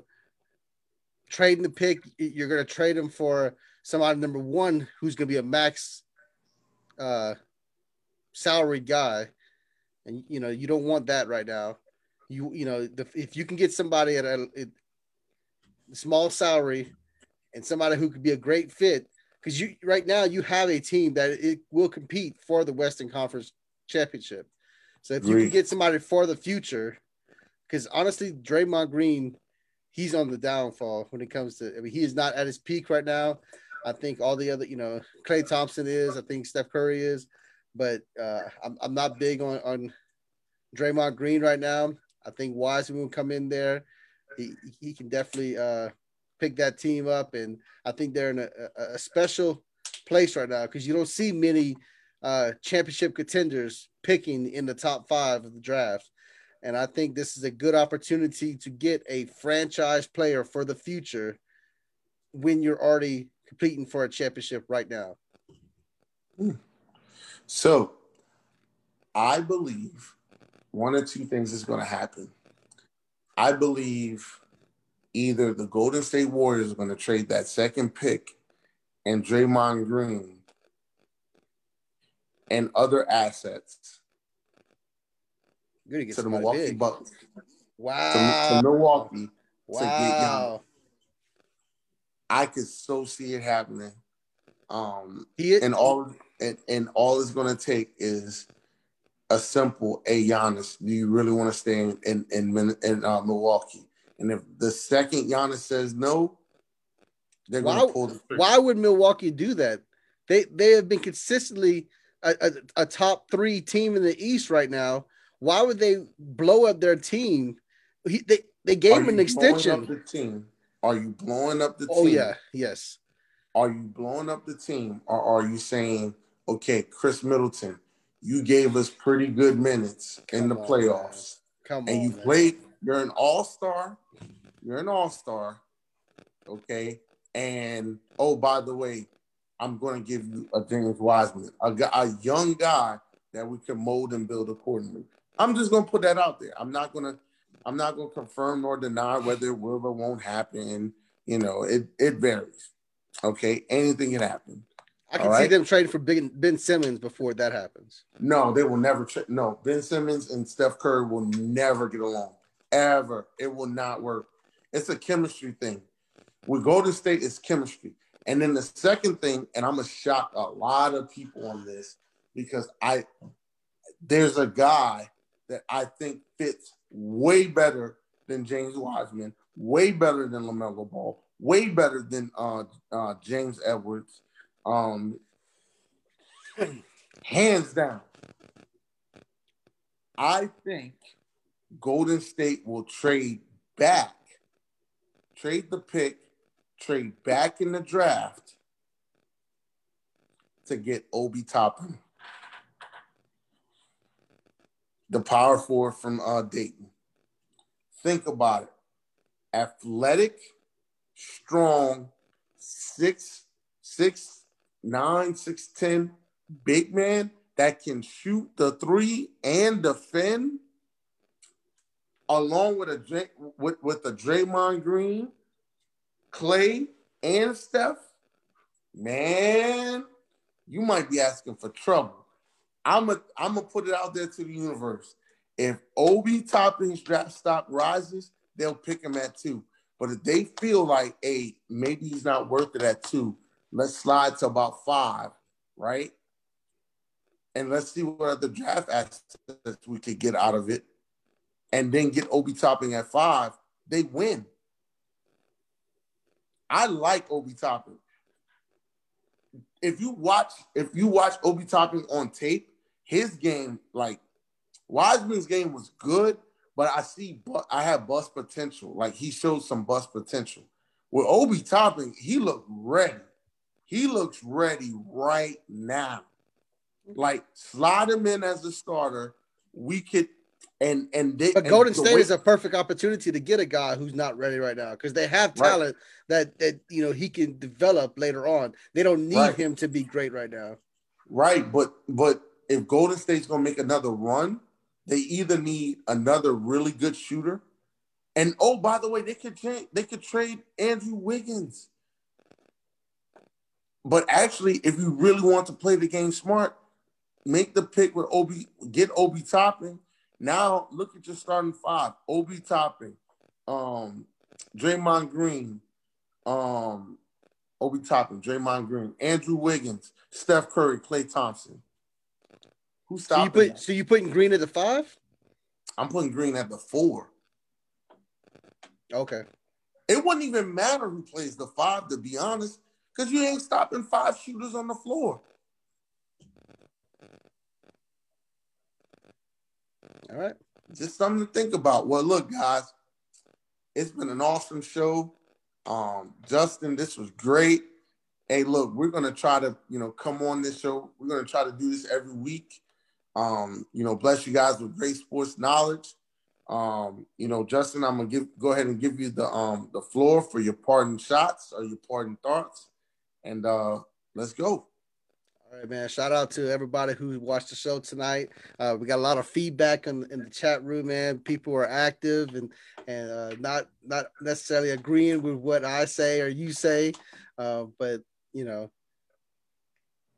trading the pick, you're going to trade him for somebody number one who's going to be a max uh, salary guy. And, you know, you don't want that right now. You, you know, the, if you can get somebody at a, a small salary and somebody who could be a great fit, because you right now you have a team that it will compete for the Western Conference championship. So if you can get somebody for the future, because honestly, Draymond Green, he's on the downfall when it comes to. I mean, he is not at his peak right now. I think all the other, you know, Klay Thompson is. I think Steph Curry is, but uh, I'm I'm not big on on Draymond Green right now. I think Wiseman will come in there. He he can definitely uh, pick that team up, and I think they're in a, a, special place right now because you don't see many uh, championship contenders picking in the top five of the draft. And I think this is a good opportunity to get a franchise player for the future when you're already competing for a championship right now. Hmm. So I believe one or two things is going to happen. I believe either the Golden State Warriors are going to trade that second pick and Draymond Green and other assets to the Milwaukee big. Bucks. Wow. To, to Milwaukee wow. to get Giannis. I could so see it happening. Um, He- and all and, and all it's gonna take is a simple "Hey Giannis, do you really want to stay in in in, in uh, Milwaukee?" And if the second Giannis says no, they're gonna pull the trigger. Why would Milwaukee do that? They they have been consistently a, a, a top three team in the East right now. Why would they blow up their team? He, they they Are gave him you an extension. Up the team? Are you blowing up the Oh team? Oh yeah, yes. Are you blowing up the team, or are you saying, "Okay, Khris Middleton, you gave us pretty good minutes in the Come on, playoffs." Come and on, you man. played, you're an all star. You're an all star. Okay. And oh, by the way, I'm going to give you a James Wiseman, a, a young guy that we can mold and build accordingly. I'm just going to put that out there. I'm not going to, I'm not going to confirm nor deny whether it will or won't happen. You know, it it varies. Okay, anything can happen. I can all see right. them trading for Ben, ben Simmons before that happens. No, they will never. Tra- no, Ben Simmons and Steph Curry will never get along ever. It will not work. It's a chemistry thing. With Golden State, it's chemistry. And then the second thing, and I'm gonna shock a lot of people on this because I there's a guy that I think fits way better than James Wiseman, way better than LaMelo Ball, way better than uh, uh, James Edwards. Um, hands down. I think Golden State will trade back, trade the pick, trade back in the draft to get Obi Toppin, the power forward from uh, Dayton. Think about it. Athletic, strong, six, six, nine, six, ten, big man that can shoot the three and defend, along with a with with a Draymond Green, Klay, and Steph. Man, you might be asking for trouble. I'm a, I'm gonna put it out there to the universe. If Obi Toppin's draft stock rises, they'll pick him at two. But if they feel like, hey, maybe he's not worth it at two, let's slide to about five, right? And let's see what other draft assets we could get out of it. And then get Obi Toppin at five, they win. I like Obi Toppin. If you watch, if you watch Obi Toppin on tape, his game, like Wiseman's game was good, but I see, but I have bust potential. Like he showed some bust potential. With Obi Toppin, he looked ready. He looks ready right now. Like slide him in as a starter. We could, and and they. But Golden State way- is a perfect opportunity to get a guy who's not ready right now because they have Right. talent that that you know he can develop later on. They don't need Right. him to be great right now. Right, but but if Golden State's gonna make another run, they either need another really good shooter, and oh, by the way, they could trade they could trade Andrew Wiggins. But actually, if you really want to play the game smart, make the pick with Obi, get Obi Toppin. Now look at your starting five: Obi Toppin, um, Draymond Green, um, Obi Toppin, Draymond Green, Andrew Wiggins, Steph Curry, Klay Thompson. Who's So you stopping put that? so you putting Green at the five? I'm putting Green at the four. Okay. It wouldn't even matter who plays the five, to be honest, because you ain't stopping five shooters on the floor. All right. Just something to think about. Well, look, guys, it's been an awesome show. Um, Justin, this was great. Hey, look, we're gonna try to, you know, come on this show. We're gonna try to do this every week. Um, you know, bless you guys with great sports knowledge. Um, you know, Justin, I'm gonna give go ahead and give you the um the floor for your parting shots or your parting thoughts, and uh let's go. All right, man. Shout out to everybody who watched the show tonight. Uh, we got a lot of feedback in, in the chat room, man. People are active and and uh, not not necessarily agreeing with what I say or you say, uh, but you know,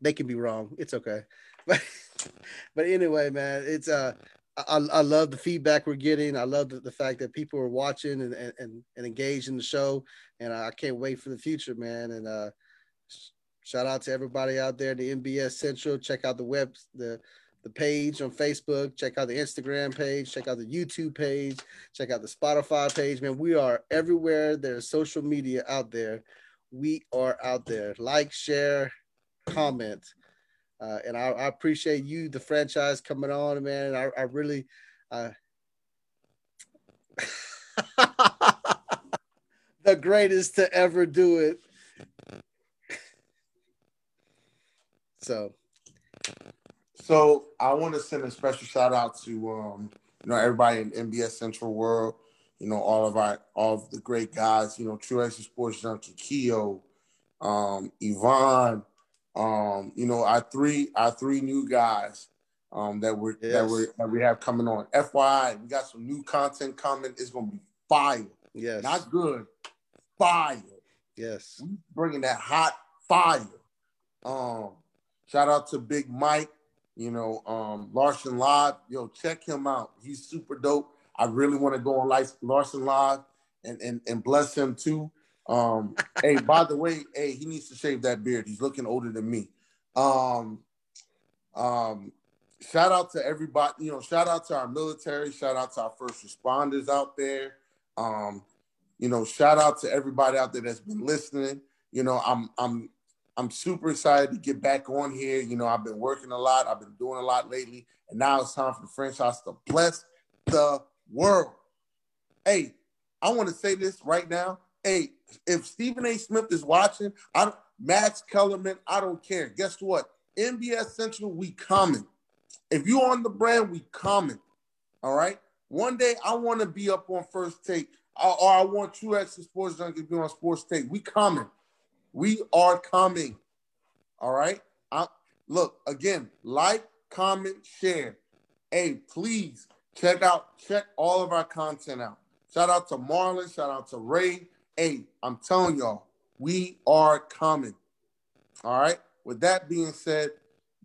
they can be wrong. It's okay. But but anyway, man, it's uh I, I love the feedback we're getting. I love the, the fact that people are watching and, and, and engaged in the show. And I can't wait for the future, man. And uh, shout out to everybody out there, the NBS Central. Check out the web, the the page on Facebook. Check out the Instagram page. Check out the YouTube page. Check out the Spotify page. Man, we are everywhere. There's social media out there. We are out there. Like, share, comment. Uh, and I, I, appreciate you, the franchise, coming on, man. I, I really, uh, the greatest to ever do it. So, so I want to send a special shout out to um, you know everybody in NBS Central World. You know all of our all of the great guys. You know True Action Sports Junkie, Keo, um, Yvonne um, you know, our three our three new guys um, that we're yes. that we that we have coming on. FYI, we got some new content coming. It's gonna be fire. Yes, not good, fire. Yes, we bringing that hot fire. Um, shout out to Big Mike. You know, um, Larson Live. Yo, check him out. He's super dope. I really want to go on Larson Live and, and and bless him too. Um, hey, by the way, hey, he needs to shave that beard. He's looking older than me. Um, um, shout out to everybody, you know, shout out to our military, shout out to our first responders out there. Um, you know, shout out to everybody out there that's been listening. You know, I'm I'm I'm super excited to get back on here. You know, I've been working a lot, I've been doing a lot lately, and now it's time for the franchise to bless the world. Hey, I want to say this right now. Hey, if Stephen A. Smith is watching, I Max Kellerman, I don't care. Guess what? NBS Central, we coming. If you on the brand, we coming. All right. One day I want to be up on first take, or, I want True X Sports Junkie to be on sports take. We coming. We are coming. All right. I, look again. Like, comment, share. Hey, please check out check all of our content out. Shout out to Marlon. Shout out to Ray. Hey, I'm telling y'all, we are coming. All right. With that being said,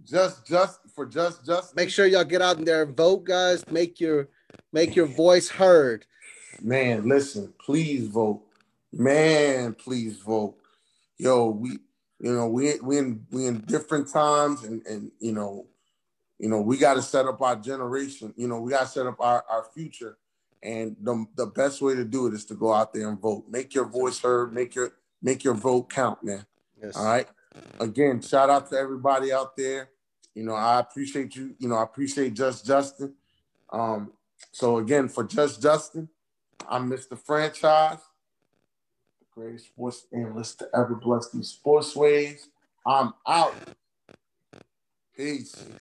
just just for just just make sure y'all get out in there and vote, guys. Make your make your voice heard. Man, listen, please vote. Man, please vote. Yo, we you know we we in we in different times and and you know you know we got to set up our generation. You know we got to set up our our future and the, the best way to do it is to go out there and vote. Make your voice heard. Make your make your vote count, man. Yes. All right. Again, shout out to everybody out there. You know, I appreciate you. You know, I appreciate Just Justin. Um, so again, for Just Justin, I'm Mr. Franchise, the greatest sports analyst to ever bless these sports waves. I'm out. Peace.